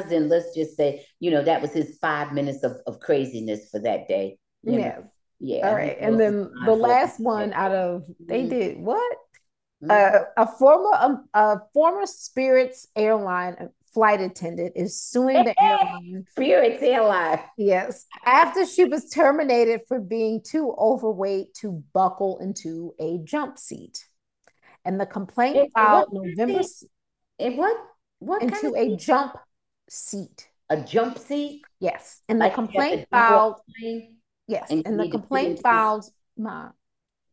right. and let's just say, you know, that was his five minutes of, of craziness for that day. Yes. Know? Yeah. All right. And then the last one out of they mm-hmm. did what? Mm-hmm. Uh, a former um, a former Spirits airline flight attendant is suing the airline. Spirits airline. Yes. After she was terminated for being too overweight to buckle into a jump seat and the complaint it, filed November. It what? What into kind of a jump seat? A jump seat? Yes. And the like complaint filed. Yes. And, and the complaint filed. My.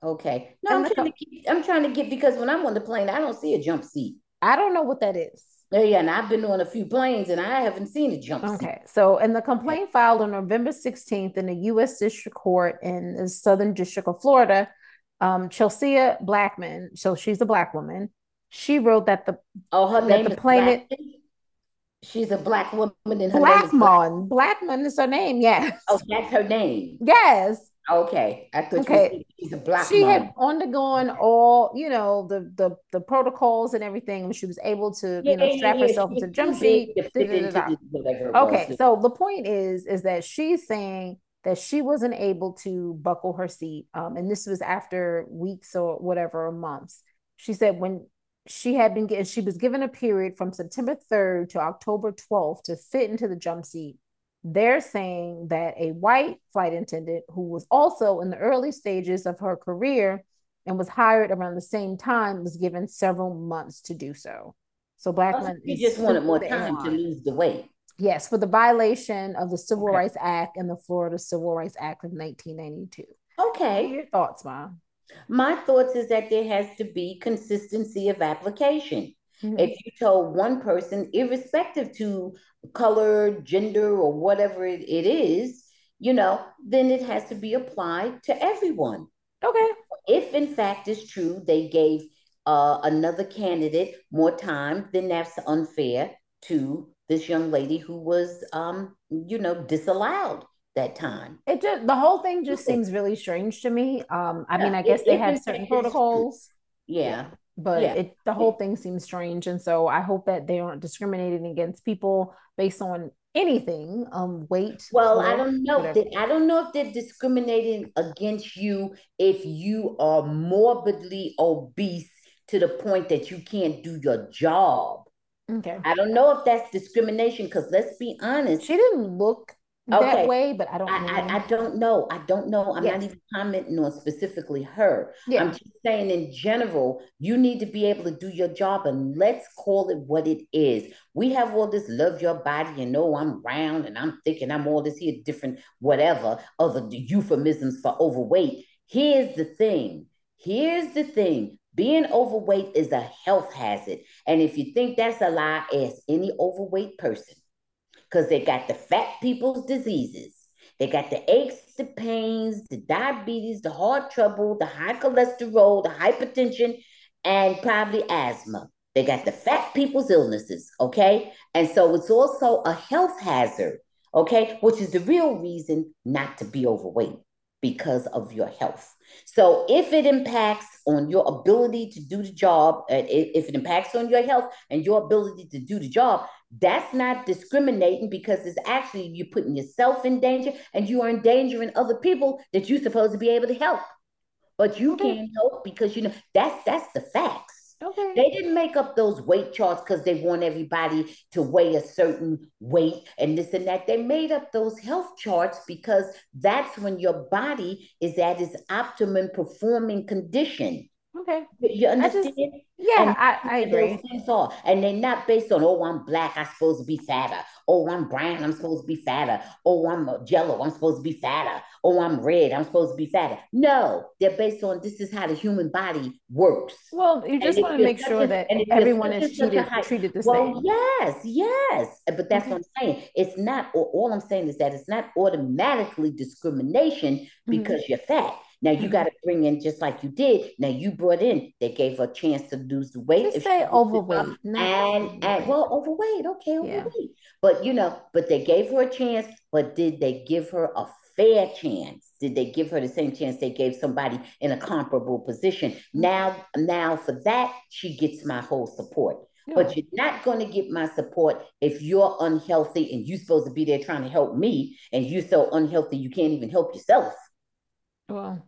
Okay. No, I'm trying com- to keep, I'm trying to get because when I'm on the plane, I don't see a jump seat. I don't know what that is. Yeah, yeah, and I've been on a few planes and I haven't seen a jump seat. Okay. So, and the complaint filed on November 16th in the U.S. District Court in the Southern District of Florida um, Chelsea Blackman, so she's a black woman. She wrote that the oh her name the planet. She's a black woman in her Blackmon. Blackman is her name. Yes. Oh, that's her name. Yes. Okay, I thought okay. she's a black. She mom. had undergone all, you know, the the the protocols and everything. She was able to, yeah, you know, strap yeah, herself into jump sheet. Okay, so the point is, is that she's saying that she wasn't able to buckle her seat. Um, and this was after weeks or whatever, or months. She said when she had been getting, she was given a period from September 3rd to October 12th to fit into the jump seat. They're saying that a white flight attendant who was also in the early stages of her career and was hired around the same time was given several months to do so. So Blackman she just wanted more time to lose the weight. Yes, for the violation of the Civil okay. Rights Act and the Florida Civil Rights Act of 1992. Okay. your thoughts, Mom? My thoughts is that there has to be consistency of application. Mm-hmm. If you told one person, irrespective to color, gender, or whatever it, it is, you know, then it has to be applied to everyone. Okay. If in fact it's true they gave uh, another candidate more time, then that's unfair to this young lady who was, um, you know, disallowed that time. It just the whole thing just seems really strange to me. Um, I yeah, mean, I guess it, they have certain protocols. Yeah. But yeah. it the whole thing seems strange. And so I hope that they aren't discriminating against people based on anything, um, weight. Well, I don't know. I don't know if they're discriminating against you if you are morbidly obese to the point that you can't do your job. Okay. I don't know if that's discrimination because let's be honest. She didn't look okay. that way, but I don't I, I, I, don't know. I don't know. I'm yes. not even commenting on specifically her. Yeah. I'm just saying in general, you need to be able to do your job and let's call it what it is. We have all this love your body and know I'm round and I'm thick and I'm all this here different whatever other euphemisms for overweight. Here's the thing. Here's the thing. Being overweight is a health hazard. And if you think that's a lie, ask any overweight person because they got the fat people's diseases. They got the aches, the pains, the diabetes, the heart trouble, the high cholesterol, the hypertension, and probably asthma. They got the fat people's illnesses, okay? And so it's also a health hazard, okay? Which is the real reason not to be overweight because of your health. So if it impacts on your ability to do the job, uh, if it impacts on your health and your ability to do the job, that's not discriminating because it's actually you're putting yourself in danger and you are endangering other people that you're supposed to be able to help. But you can't help because you know that's that's the facts. Okay. They didn't make up those weight charts because they want everybody to weigh a certain weight and this and that. They made up those health charts because that's when your body is at its optimum performing condition. Okay. You understand? I just, yeah, I, I agree. Are, and they're not based on, oh, I'm black, I'm supposed to be fatter. Oh, I'm brown, I'm supposed to be fatter. Oh, I'm yellow, I'm supposed to be fatter. Oh, I'm red, I'm supposed to be fatter. No, they're based on this is how the human body works. Well, you just want to make sure that everyone is treated, treated the same. well, same. Yes, yes. But that's what I'm saying. It's not, all I'm saying is that it's not automatically discrimination mm-hmm. because mm-hmm. you're fat now you mm-hmm. got to bring in just like you did. Now you brought in. They gave her a chance to lose the weight. Just say overweight, and and well, overweight. Okay, overweight. Yeah. But you know, but they gave her a chance. But did they give her a fair chance? Did they give her the same chance they gave somebody in a comparable position? Mm-hmm. Now, now for that, she gets my whole support. But you're not going to get my support if you're unhealthy and you're supposed to be there trying to help me, and you're so unhealthy you can't even help yourself. Well,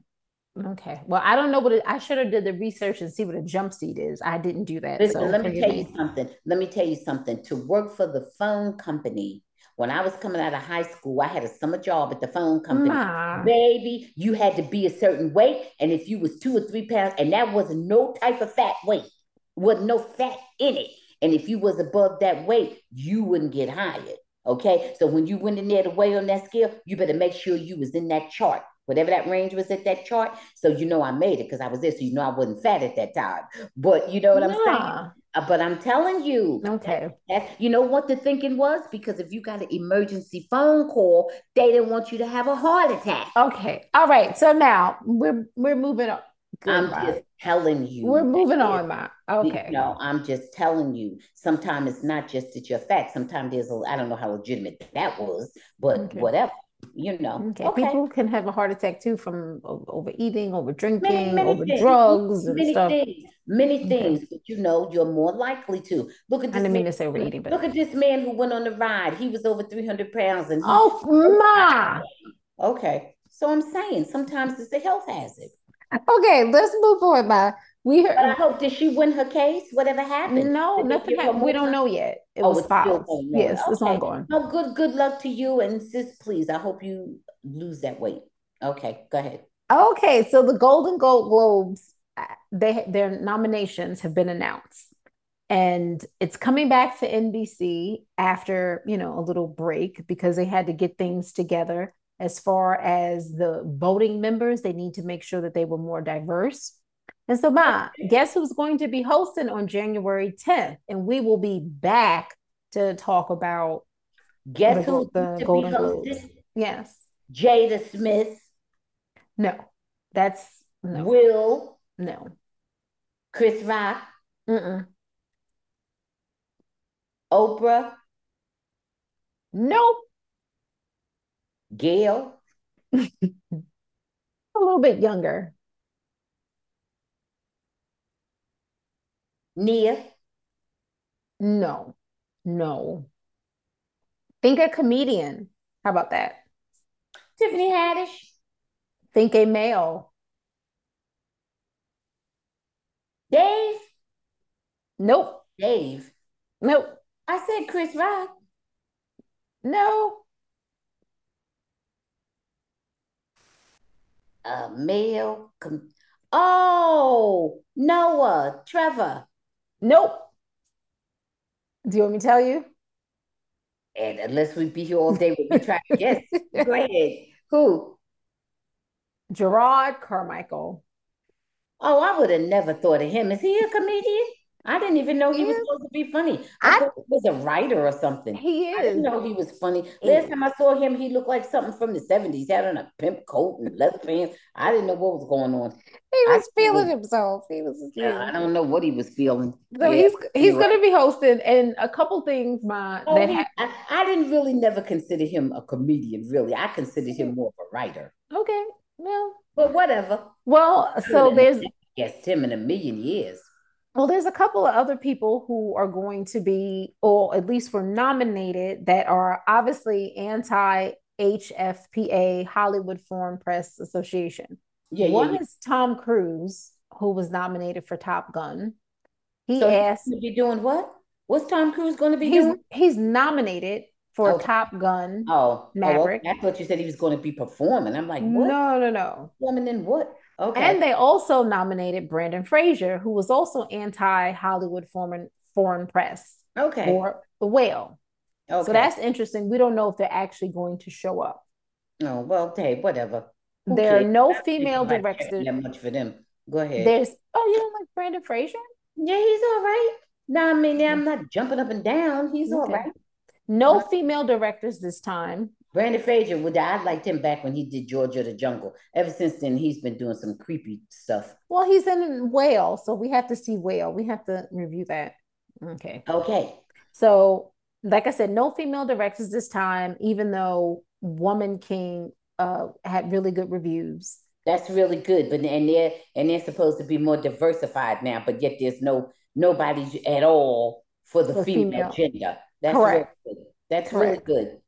Okay. Well, I don't know what it, I should have did the research and see what a jump seat is. I didn't do that. Listen, so let me tell you something. Let me tell you something. To work for the phone company, when I was coming out of high school, I had a summer job at the phone company. Ma. Baby, you had to be a certain weight, and if you was two or three pounds, and that was no type of fat weight, wasn't no fat in it. And if you was above that weight, you wouldn't get hired. Okay, so when you went in there to weigh on that scale, you better make sure you was in that chart whatever that range was at that chart. So you know I made it because I was there. So you know I wasn't fat at that time. But you know what I'm saying? Uh, but I'm telling you, okay. That, you know what the thinking was? Because if you got an emergency phone call, they didn't want you to have a heart attack. Okay. All right. So now we're we're moving on. I'm just telling you. We're moving on, Ma. Okay. No, I'm just telling you. Sometimes it's not just that you're fat. Sometimes there's a I don't know how legitimate that was, but okay. whatever you know. Okay. okay. People can have a heart attack too from overeating, over drinking, many, many over things. drugs and many stuff. Things. Many okay. things, but you know, you're more likely to. Look at this. I didn't mean to say overeating, but look at this man who went on the ride. He was over 300 pounds and oh my. Okay. So I'm saying sometimes it's a health hazard. Okay, let's move on. By we But I hope did she win her case? Whatever happened? no, Did nothing happened. We don't know yet. It Oh, was it's filed. Yes, it's Okay. ongoing. Oh, good, good luck to you and sis, please. I hope you lose that weight. Okay, go ahead. Okay, so the Golden Gold Globes, uh, they their nominations have been announced. And it's coming back to NBC after, you know, a little break because they had to get things together as far as the voting members. They need to make sure that they were more diverse. And so, Ma, guess who's going to be hosting on January 10th? And we will be back to talk about Guess the, who's the Golden Globes. Yes. Jada Smith, No, that's no, Will, no. Chris Rock, Mm-mm. Oprah, Nope. Gail, A little bit younger. Nia, No, no. Think a comedian. How about that? Tiffany Haddish, Think a male. Dave, Nope. Dave. Nope. I said Chris Rock. No. A male. Com- oh, Noah, Trevor. Nope. Do you want me to tell you? And unless we be here all day, we'll be trying to guess. Go ahead. Who? Jerrod Carmichael. Oh, I would have never thought of him. Is he a comedian? I didn't even know he was supposed to be funny. I, I- thought he was a writer or something. He is. I didn't know he was funny. He- Last time I saw him, he looked like something from the 70s. He had on a pimp coat and leather pants. I didn't know what was going on. He I was feeling was- himself. He was yeah, I don't know what he was feeling. So Yeah, he's he's going to be hosting, and a couple things, my Oh, that he- ha- I, I didn't really never consider him a comedian, really. I considered him more of a writer. okay. Well, But whatever. well, so there's guessed him in a million years. Well, there's a couple of other people who are going to be, or at least were nominated, that are obviously anti HFPA Hollywood Foreign Press Association. Yeah, yeah, One yeah. is Tom Cruise, who was nominated for Top Gun. He So asked, be doing what? What's Tom Cruise going to be he's doing? he's nominated for Okay. Top Gun. Oh, oh Maverick. Oh, I thought you said he was going to be performing. I'm like, what? No, no, no. Performing in what? Okay. And they also nominated Brendan Fraser, who was also anti-Hollywood foreign foreign press okay. for The Whale. okay. So that's interesting. We don't know if they're actually going to show up. Oh, well, hey, whatever. Who There are no I female directors. cares That much for them. Go ahead. There's oh, you don't like Brendan Fraser? Yeah, he's all right. No, I mean, I'm not jumping up and down. He's all Okay. right. No female directors this time. Brendan Fraser, would I liked him back when he did George of the Jungle. Ever since then, he's been doing some creepy stuff. Well, he's in Whale, so we have to see Whale. We have to review that. Okay. Okay. So, like I said, no female directors this time, even though Woman King uh had really good reviews. That's really good. But and they're and they're supposed to be more diversified now, but yet there's no nobody at all for the For female, female. gender. That's Correct. really good. That's Correct. really good.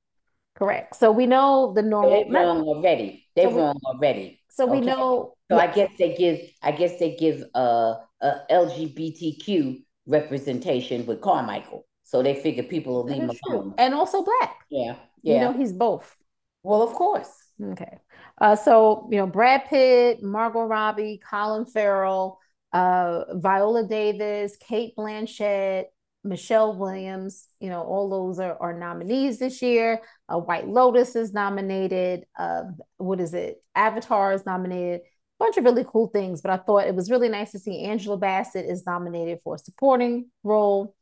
Correct. So we know the normal. They're wrong already. They're So we- wrong already. So we Okay. know. So I guess they give I guess they give uh a LGBTQ representation with Carmichael. So they figure people will leave him alone. And also black. Yeah. Yeah. You know, he's both. well, of course. Okay. Uh, so you know, Brad Pitt, Margot Robbie, Colin Farrell, uh, Viola Davis, Cate Blanchett, Michelle Williams, you know, all those are, are nominees this year. Uh, White Lotus is nominated. Uh, what is it? Avatar is nominated. A bunch of really cool things, but I thought it was really nice to see Angela Bassett is nominated for a supporting role.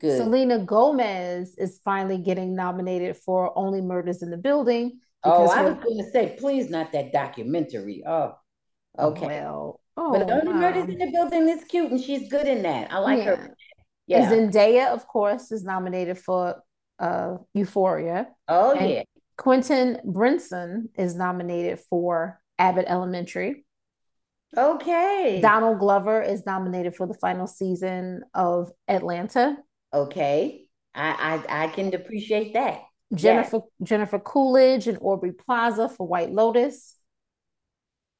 Good. Selena Gomez is finally getting nominated for Only Murders in the Building. oh, because I was going to say, please, not that documentary. Oh, okay. Well, oh, but Only Murders in the Building is cute, and she's good in that. I like her. Yeah. Zendaya, of course, is nominated for uh, Euphoria. oh, and- yeah. Quinta Brunson is nominated for Abbott Elementary. Okay. Donald Glover is nominated for the final season of Atlanta. okay. I, I I can appreciate that. Jennifer Jennifer Coolidge and Aubrey Plaza for White Lotus.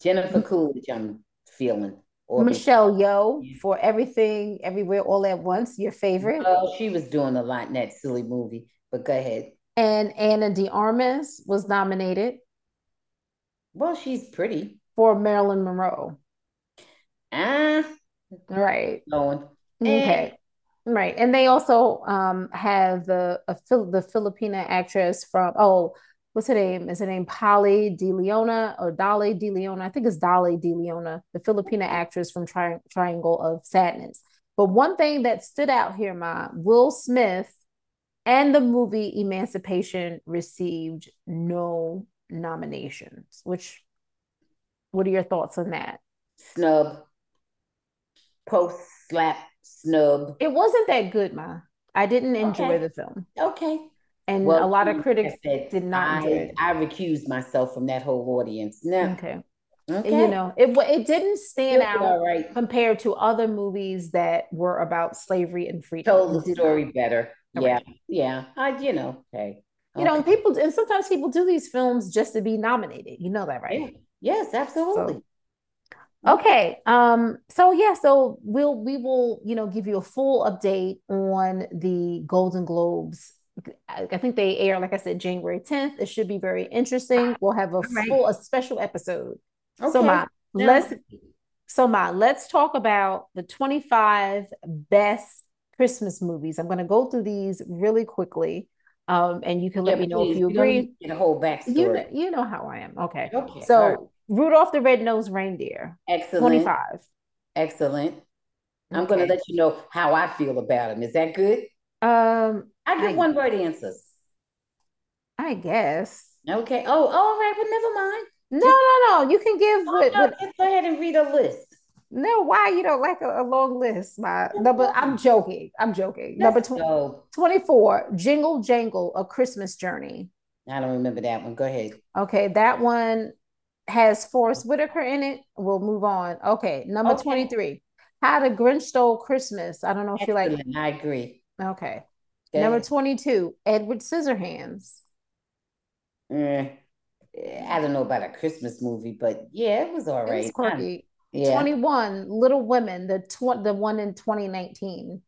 Jennifer Coolidge, I'm feeling. Michelle Yeoh for everything, everywhere, all at once. Your favorite? Oh, she was doing a lot in that silly movie. But go ahead. And Ana de Armas was nominated. Well, she's pretty for Marilyn Monroe. Ah, right. Going. Okay. Right. And they also um have the a, the Filipina actress from oh what's her name? Is her name Polly De Leona or Dolly De Leona? I think it's Dolly De Leona, the Filipina mm-hmm. actress from Tri- Triangle of Sadness. But one thing that stood out here, Ma, Will Smith and the movie Emancipation received no nominations, which what are your thoughts on that? Snub. Post slap snub. It wasn't that good, Ma. I didn't enjoy okay. the film. Okay. And well, a lot of critics did not I, I recused myself from that whole audience. No. Okay. Okay. You know, it it didn't stand out right. compared to other movies that were about slavery and freedom. Told the story better. Yeah, right. yeah. I, you know, okay. You know, people and sometimes people do these films just to be nominated. You know that, right? Yeah. Yes, absolutely. So, Okay. Um, so yeah, so we'll we will, you know, give you a full update on the Golden Globes. I think they air, like I said, January 10th. It should be very interesting. We'll have a right. full, a special episode. Okay. So my yeah. let's so my let's talk about the 25 best Christmas movies. I'm gonna go through these really quickly. Um, and you can let yeah, me know please. if you agree. Get a whole backstory. You know, you know how I am. Okay. Okay. So Rudolph the Red-Nosed Reindeer. Excellent. 25. Excellent. I'm going to let you know how I feel about him. Is that good? Um, I give I, one word answers. I guess. Okay. Oh, all right. Well, never mind. No, just, no, no. You can give. Oh, what, no, what, just go ahead and read a list. No, why you don't like a, a long list? My number. I'm joking. I'm joking. Number tw- 24. Jingle Jangle: A Christmas Journey. I don't remember that one. Go ahead. Okay, that one has Forest Whitaker in it. We'll move on. Okay, number okay. 23. How the Grinch Stole Christmas. I don't know if Excellent. you like I agree. Okay. Number 22, Edward Scissorhands. Mm, I don't know about a Christmas movie, but yeah, it was all right. It was quirky. Yeah. 21, Little Women, the tw- the one in 2019.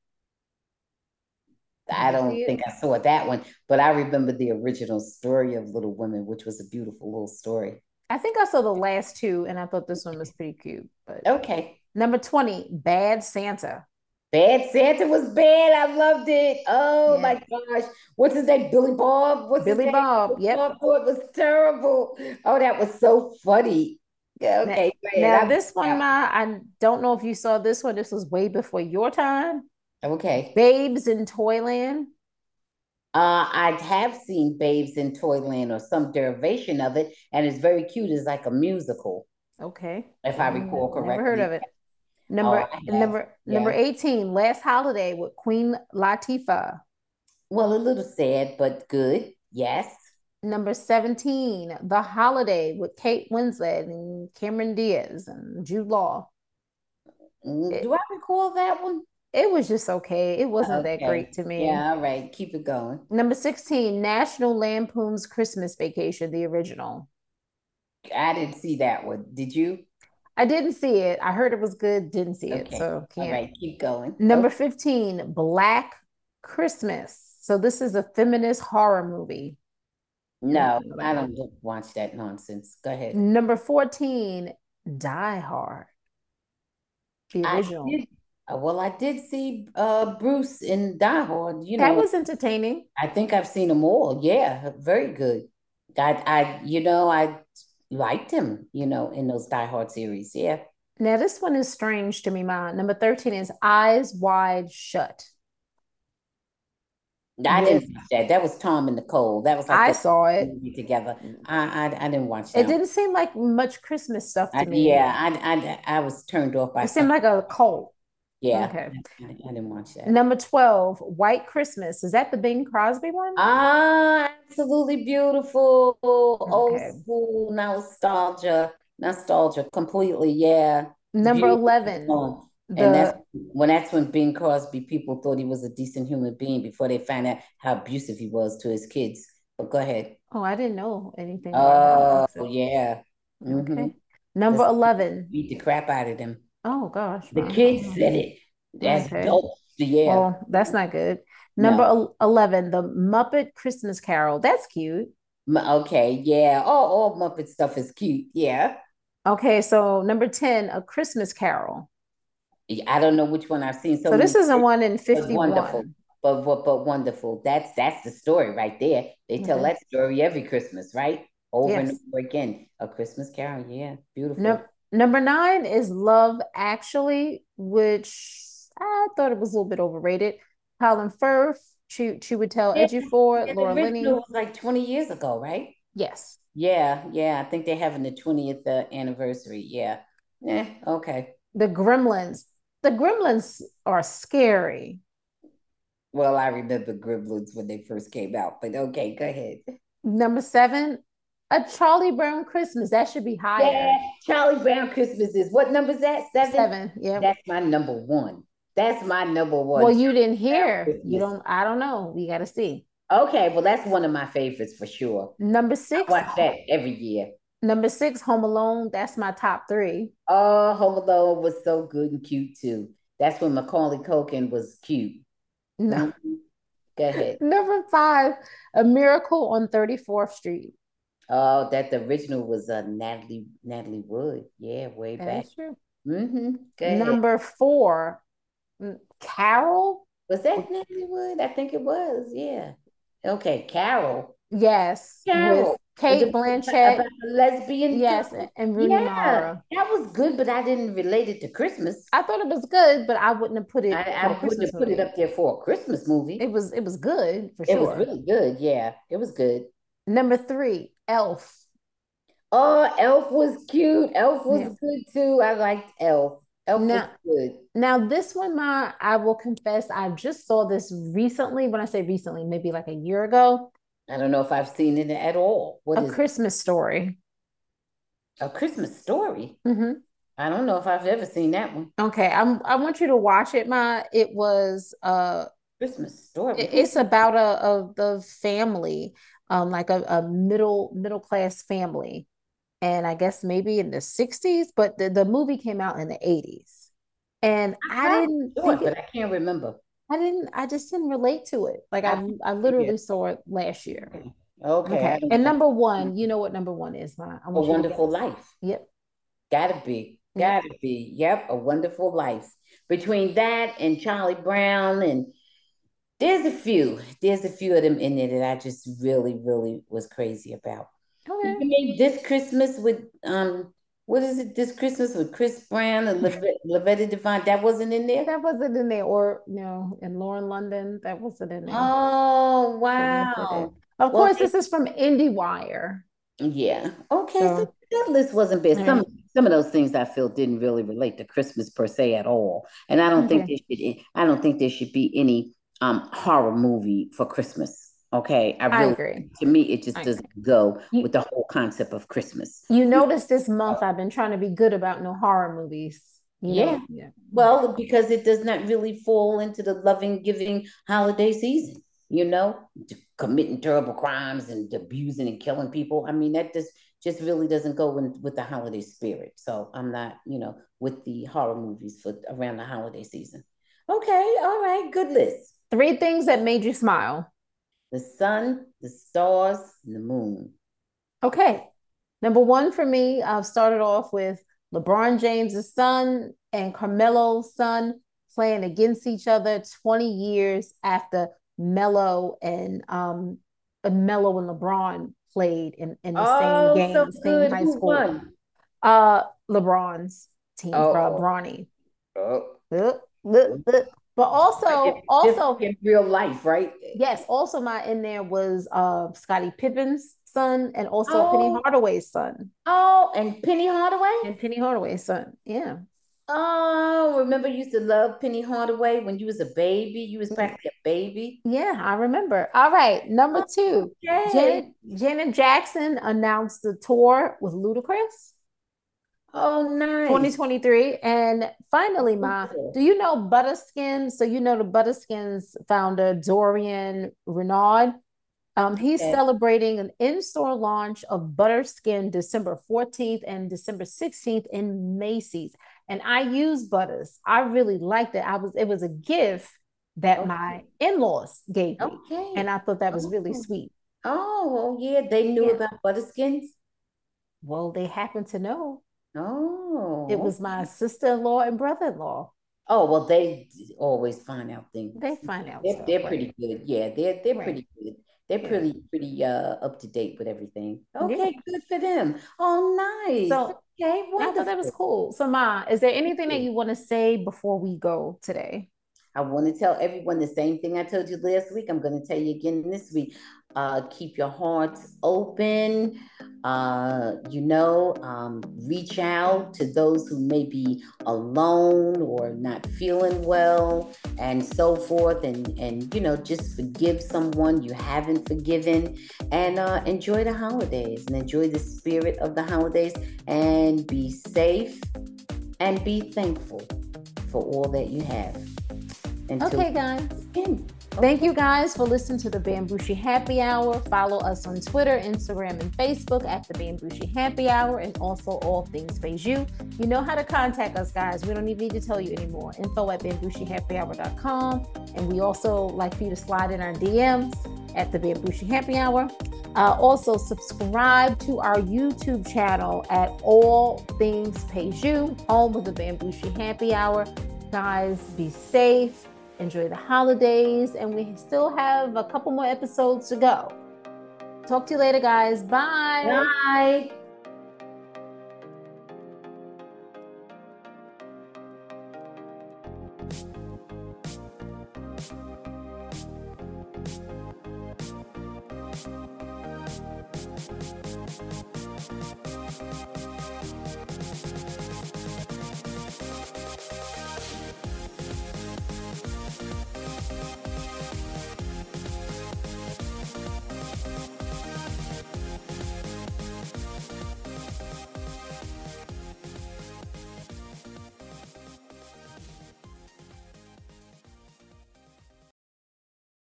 I don't think I saw that one, but I remember the original story of Little Women, which was a beautiful little story. I think I saw the last two and I thought this one was pretty cute. But okay. Number 20, Bad Santa. Bad Santa was bad. I loved it. Oh yeah. my gosh. What's his name? Billy Bob? What's Billy Bob. Yep. Bob, oh, it was terrible. Oh, that was so funny. Yeah, okay. Now, now this one, Ma, I don't know if you saw this one. This was way before your time. Okay. Babes in Toyland. Uh, I have seen Babes in Toyland or some derivation of it, and it's very cute. It's like a musical. Okay. If I recall correctly. Never heard of it. Number oh, number yeah. number 18, Last Holiday with Queen Latifah. Well, a little sad, but good. Yes. Number 17, The Holiday with Kate Winslet and Cameron Diaz and Jude Law. Mm, do I recall that one? It was just okay. It wasn't okay. that great to me. Yeah, all right. Keep it going. Number 16, National Lampoon's Christmas Vacation, the original. I didn't see that one. Did you? I didn't see it. I heard it was good, didn't see okay. it. So can't. All right, keep going. Number okay. 15, Black Christmas. So this is a feminist horror movie. No, I don't watch that nonsense. Go ahead. Number 14, Die Hard. The original. I did, uh, well, I did see uh, Bruce in Die Hard. You know, that was entertaining. I think I've seen them all. Yeah, very good. I, I, you know, I liked him. You know, in those Die Hard series. Yeah. Now this one is strange to me. My number thirteen is Eyes Wide Shut. I didn't watch that. That was Tom and Nicole. That was like I saw it together. I, I I didn't watch that. It didn't seem like much Christmas stuff to I, me. Yeah, I, I I was turned off by. It seemed like a cult. Yeah. Okay. I, I, didn't watch that. Number 12, White Christmas. Is that the Bing Crosby one? Ah, absolutely beautiful. Okay. Old school nostalgia. Nostalgia completely. Yeah. Number beautiful. 11. The, and that's when that's when Bing Crosby people thought he was a decent human being before they found out how abusive he was to his kids. But go ahead. Oh, I didn't know anything. Oh, yeah. Mm-hmm. Okay. Number 11. Beat the crap out of them. Oh gosh. The kids said it. That's okay. dope. Yeah. Well, that's not good. Number no. 11, The Muppet Christmas Carol. That's cute. Okay, yeah. All, all Muppet stuff is cute. Yeah. Okay, so number 10, A Christmas Carol. I don't know which one I've seen. So, so this is a one in 51. Wonderful. But, but but wonderful. That's that's the story right there. They tell mm-hmm. that story every Christmas, right? Over yes. and over again. A Christmas Carol. Yeah, beautiful. No, number nine is Love Actually, which I thought it was a little bit overrated. Colin Firth, would tell yeah, Ejiofor, yeah, Laura Linney. was like 20 years ago, right? Yes. Yeah, yeah. I think they're having the 20th uh, anniversary. Yeah. Yeah, okay. The Gremlins. The Gremlins are scary. Well, I remember Gremlins when they first came out, but okay, go ahead. Number seven, a Charlie Brown Christmas. That should be higher. Yeah, Charlie Brown Christmas is what number is that? Seven. Seven. Yeah. That's my number one. That's my number one. Well, you didn't hear. You don't. I don't know. We got to see. Okay, well, that's one of my favorites for sure. Number six. I watch that every year. Number six, Home Alone. That's my top three. Oh, Home Alone was so good and cute too. That's when Macaulay Culkin was cute. No. Mm-hmm. Go ahead. Number five, A Miracle on 34th Street. Oh, that the original was uh, Natalie Natalie Wood. Yeah, way back. That's back. True. Mm-hmm. Number four, Carol. Was that Natalie Wood? I think it was. Yeah. Okay, Carol. Yes. Carol. Cate Blanchett. About lesbian. Yes, and Rooney yeah, Mara. That was good, but I didn't relate it to Christmas. I thought it was good, but I wouldn't have put it. I, I wouldn't have put it up there for a Christmas movie. It was it was good for sure. It was really good. Yeah, it was good. Number three, Elf. Oh, Elf was cute. Elf was yeah. good too. I liked Elf. Elf now, was good. Now this one, my I will confess, I just saw this recently. When I say recently, maybe like a year ago. I don't know if I've seen it at all. What a Christmas story. A Christmas story. Mm-hmm. I don't know if I've ever seen that one. Okay, I'm. I want you to watch it. My it was uh Christmas story. It's about a of the family, um, like a, a middle middle class family, and I guess maybe in the '60s, but the, the movie came out in the '80s, and I, I didn't. Sure, but I can't remember. I didn't. I just didn't relate to it. Like I, I literally saw it last year. Okay. okay. And number one, you know what number one is, my A Wonderful Life. Yep. Gotta be. Gotta yep. be. Yep. A Wonderful Life. Between that and Charlie Brown and there's a few. There's a few of them in there that I just really, really was crazy about. Okay. You this Christmas with um what is it this Christmas with Chris Brown and Loretta Devine? That wasn't in there? That wasn't in there. Or no, know, in Lauren London, that wasn't in there. Oh wow. Of well, course, this is from IndieWire. Yeah. Okay. So, so that list wasn't bad. Some some of those things I feel didn't really relate to Christmas per se at all. And I don't okay. think there should I don't think there should be any um horror movie for Christmas. Okay, I, really, I agree. To me, it just I doesn't agree. go you, with the whole concept of Christmas. You notice this month I've been trying to be good about no horror movies. yeah. yeah. Well, because it does not really fall into the loving, giving holiday season. You know, committing terrible crimes and abusing and killing people. I mean, that just just really doesn't go in, with the holiday spirit. So I'm not, you know, with the horror movies for around the holiday season. Okay, all right, good list. Three things that made you smile the sun, the stars, and the moon. Okay. Number one for me, I've started off with LeBron James' son and Carmelo's son playing against each other 20 years after Melo and um Melo and LeBron played in, in the oh, same game, so same high school. Won? Uh LeBron's team, oh. Bronny. Oh. Uh, uh, uh. But also, also in real life, right? Yes. Also, my in there was uh Scottie Pippen's son and also oh. Penny Hardaway's son. Oh, and Penny Hardaway and Penny Hardaway's son. Yeah. Oh, remember you used to love Penny Hardaway when you was a baby? You was practically a baby. Yeah, I remember. All right, number two. Okay. Janet, Janet Jackson announced the tour with Ludacris. Oh, nice. 2023. And finally, Ma, do you know Buttah Skin? So you know the Buttah Skins founder, Dorion Renaud. Um, he's okay. celebrating an in-store launch of Buttah Skin December 14th and December 16th in Macy's. and I use butters. I really liked it. I was it was a gift that Okay. my in-laws gave me, Okay. and I thought that was really Oh. sweet. Oh, yeah, they knew Yeah. about Buttah Skins. Well, they happened to know Oh, it was my sister-in-law and brother-in-law. Oh, well, they always find out things. They find out They're stuff, they're right? pretty good. Yeah, they're they're Right. pretty good. They're Yeah. pretty pretty uh up to date with everything. Yeah. Okay, good for them. Oh, nice. So Okay, I thought that was cool. So, Ma, is there anything that you want to say before we go today? I want to tell everyone the same thing I told you last week. I'm going to tell you again this week. Uh, keep your hearts open. Uh, you know, um, reach out to those who may be alone or not feeling well, and so forth. And and you know, just forgive someone you haven't forgiven, and uh, enjoy the holidays and enjoy the spirit of the holidays, and be safe and be thankful for all that you have. Until Okay, guys. again. Thank you guys for listening to the Bambushi Happy Hour. Follow us on Twitter, Instagram, and Facebook at the Bambushi Happy Hour and also all things Beiju. You know how to contact us, guys. We don't even need to tell you anymore. Info at bambushihappyhour.com. And we also like for you to slide in our DMs at the Bambushi Happy Hour. Uh, also, subscribe to our YouTube channel at All Things Peju, home of the Bambushi Happy Hour. Guys, be safe enjoy the holidays, and we still have a couple more episodes to go. Talk to you later, guys. Bye. Bye.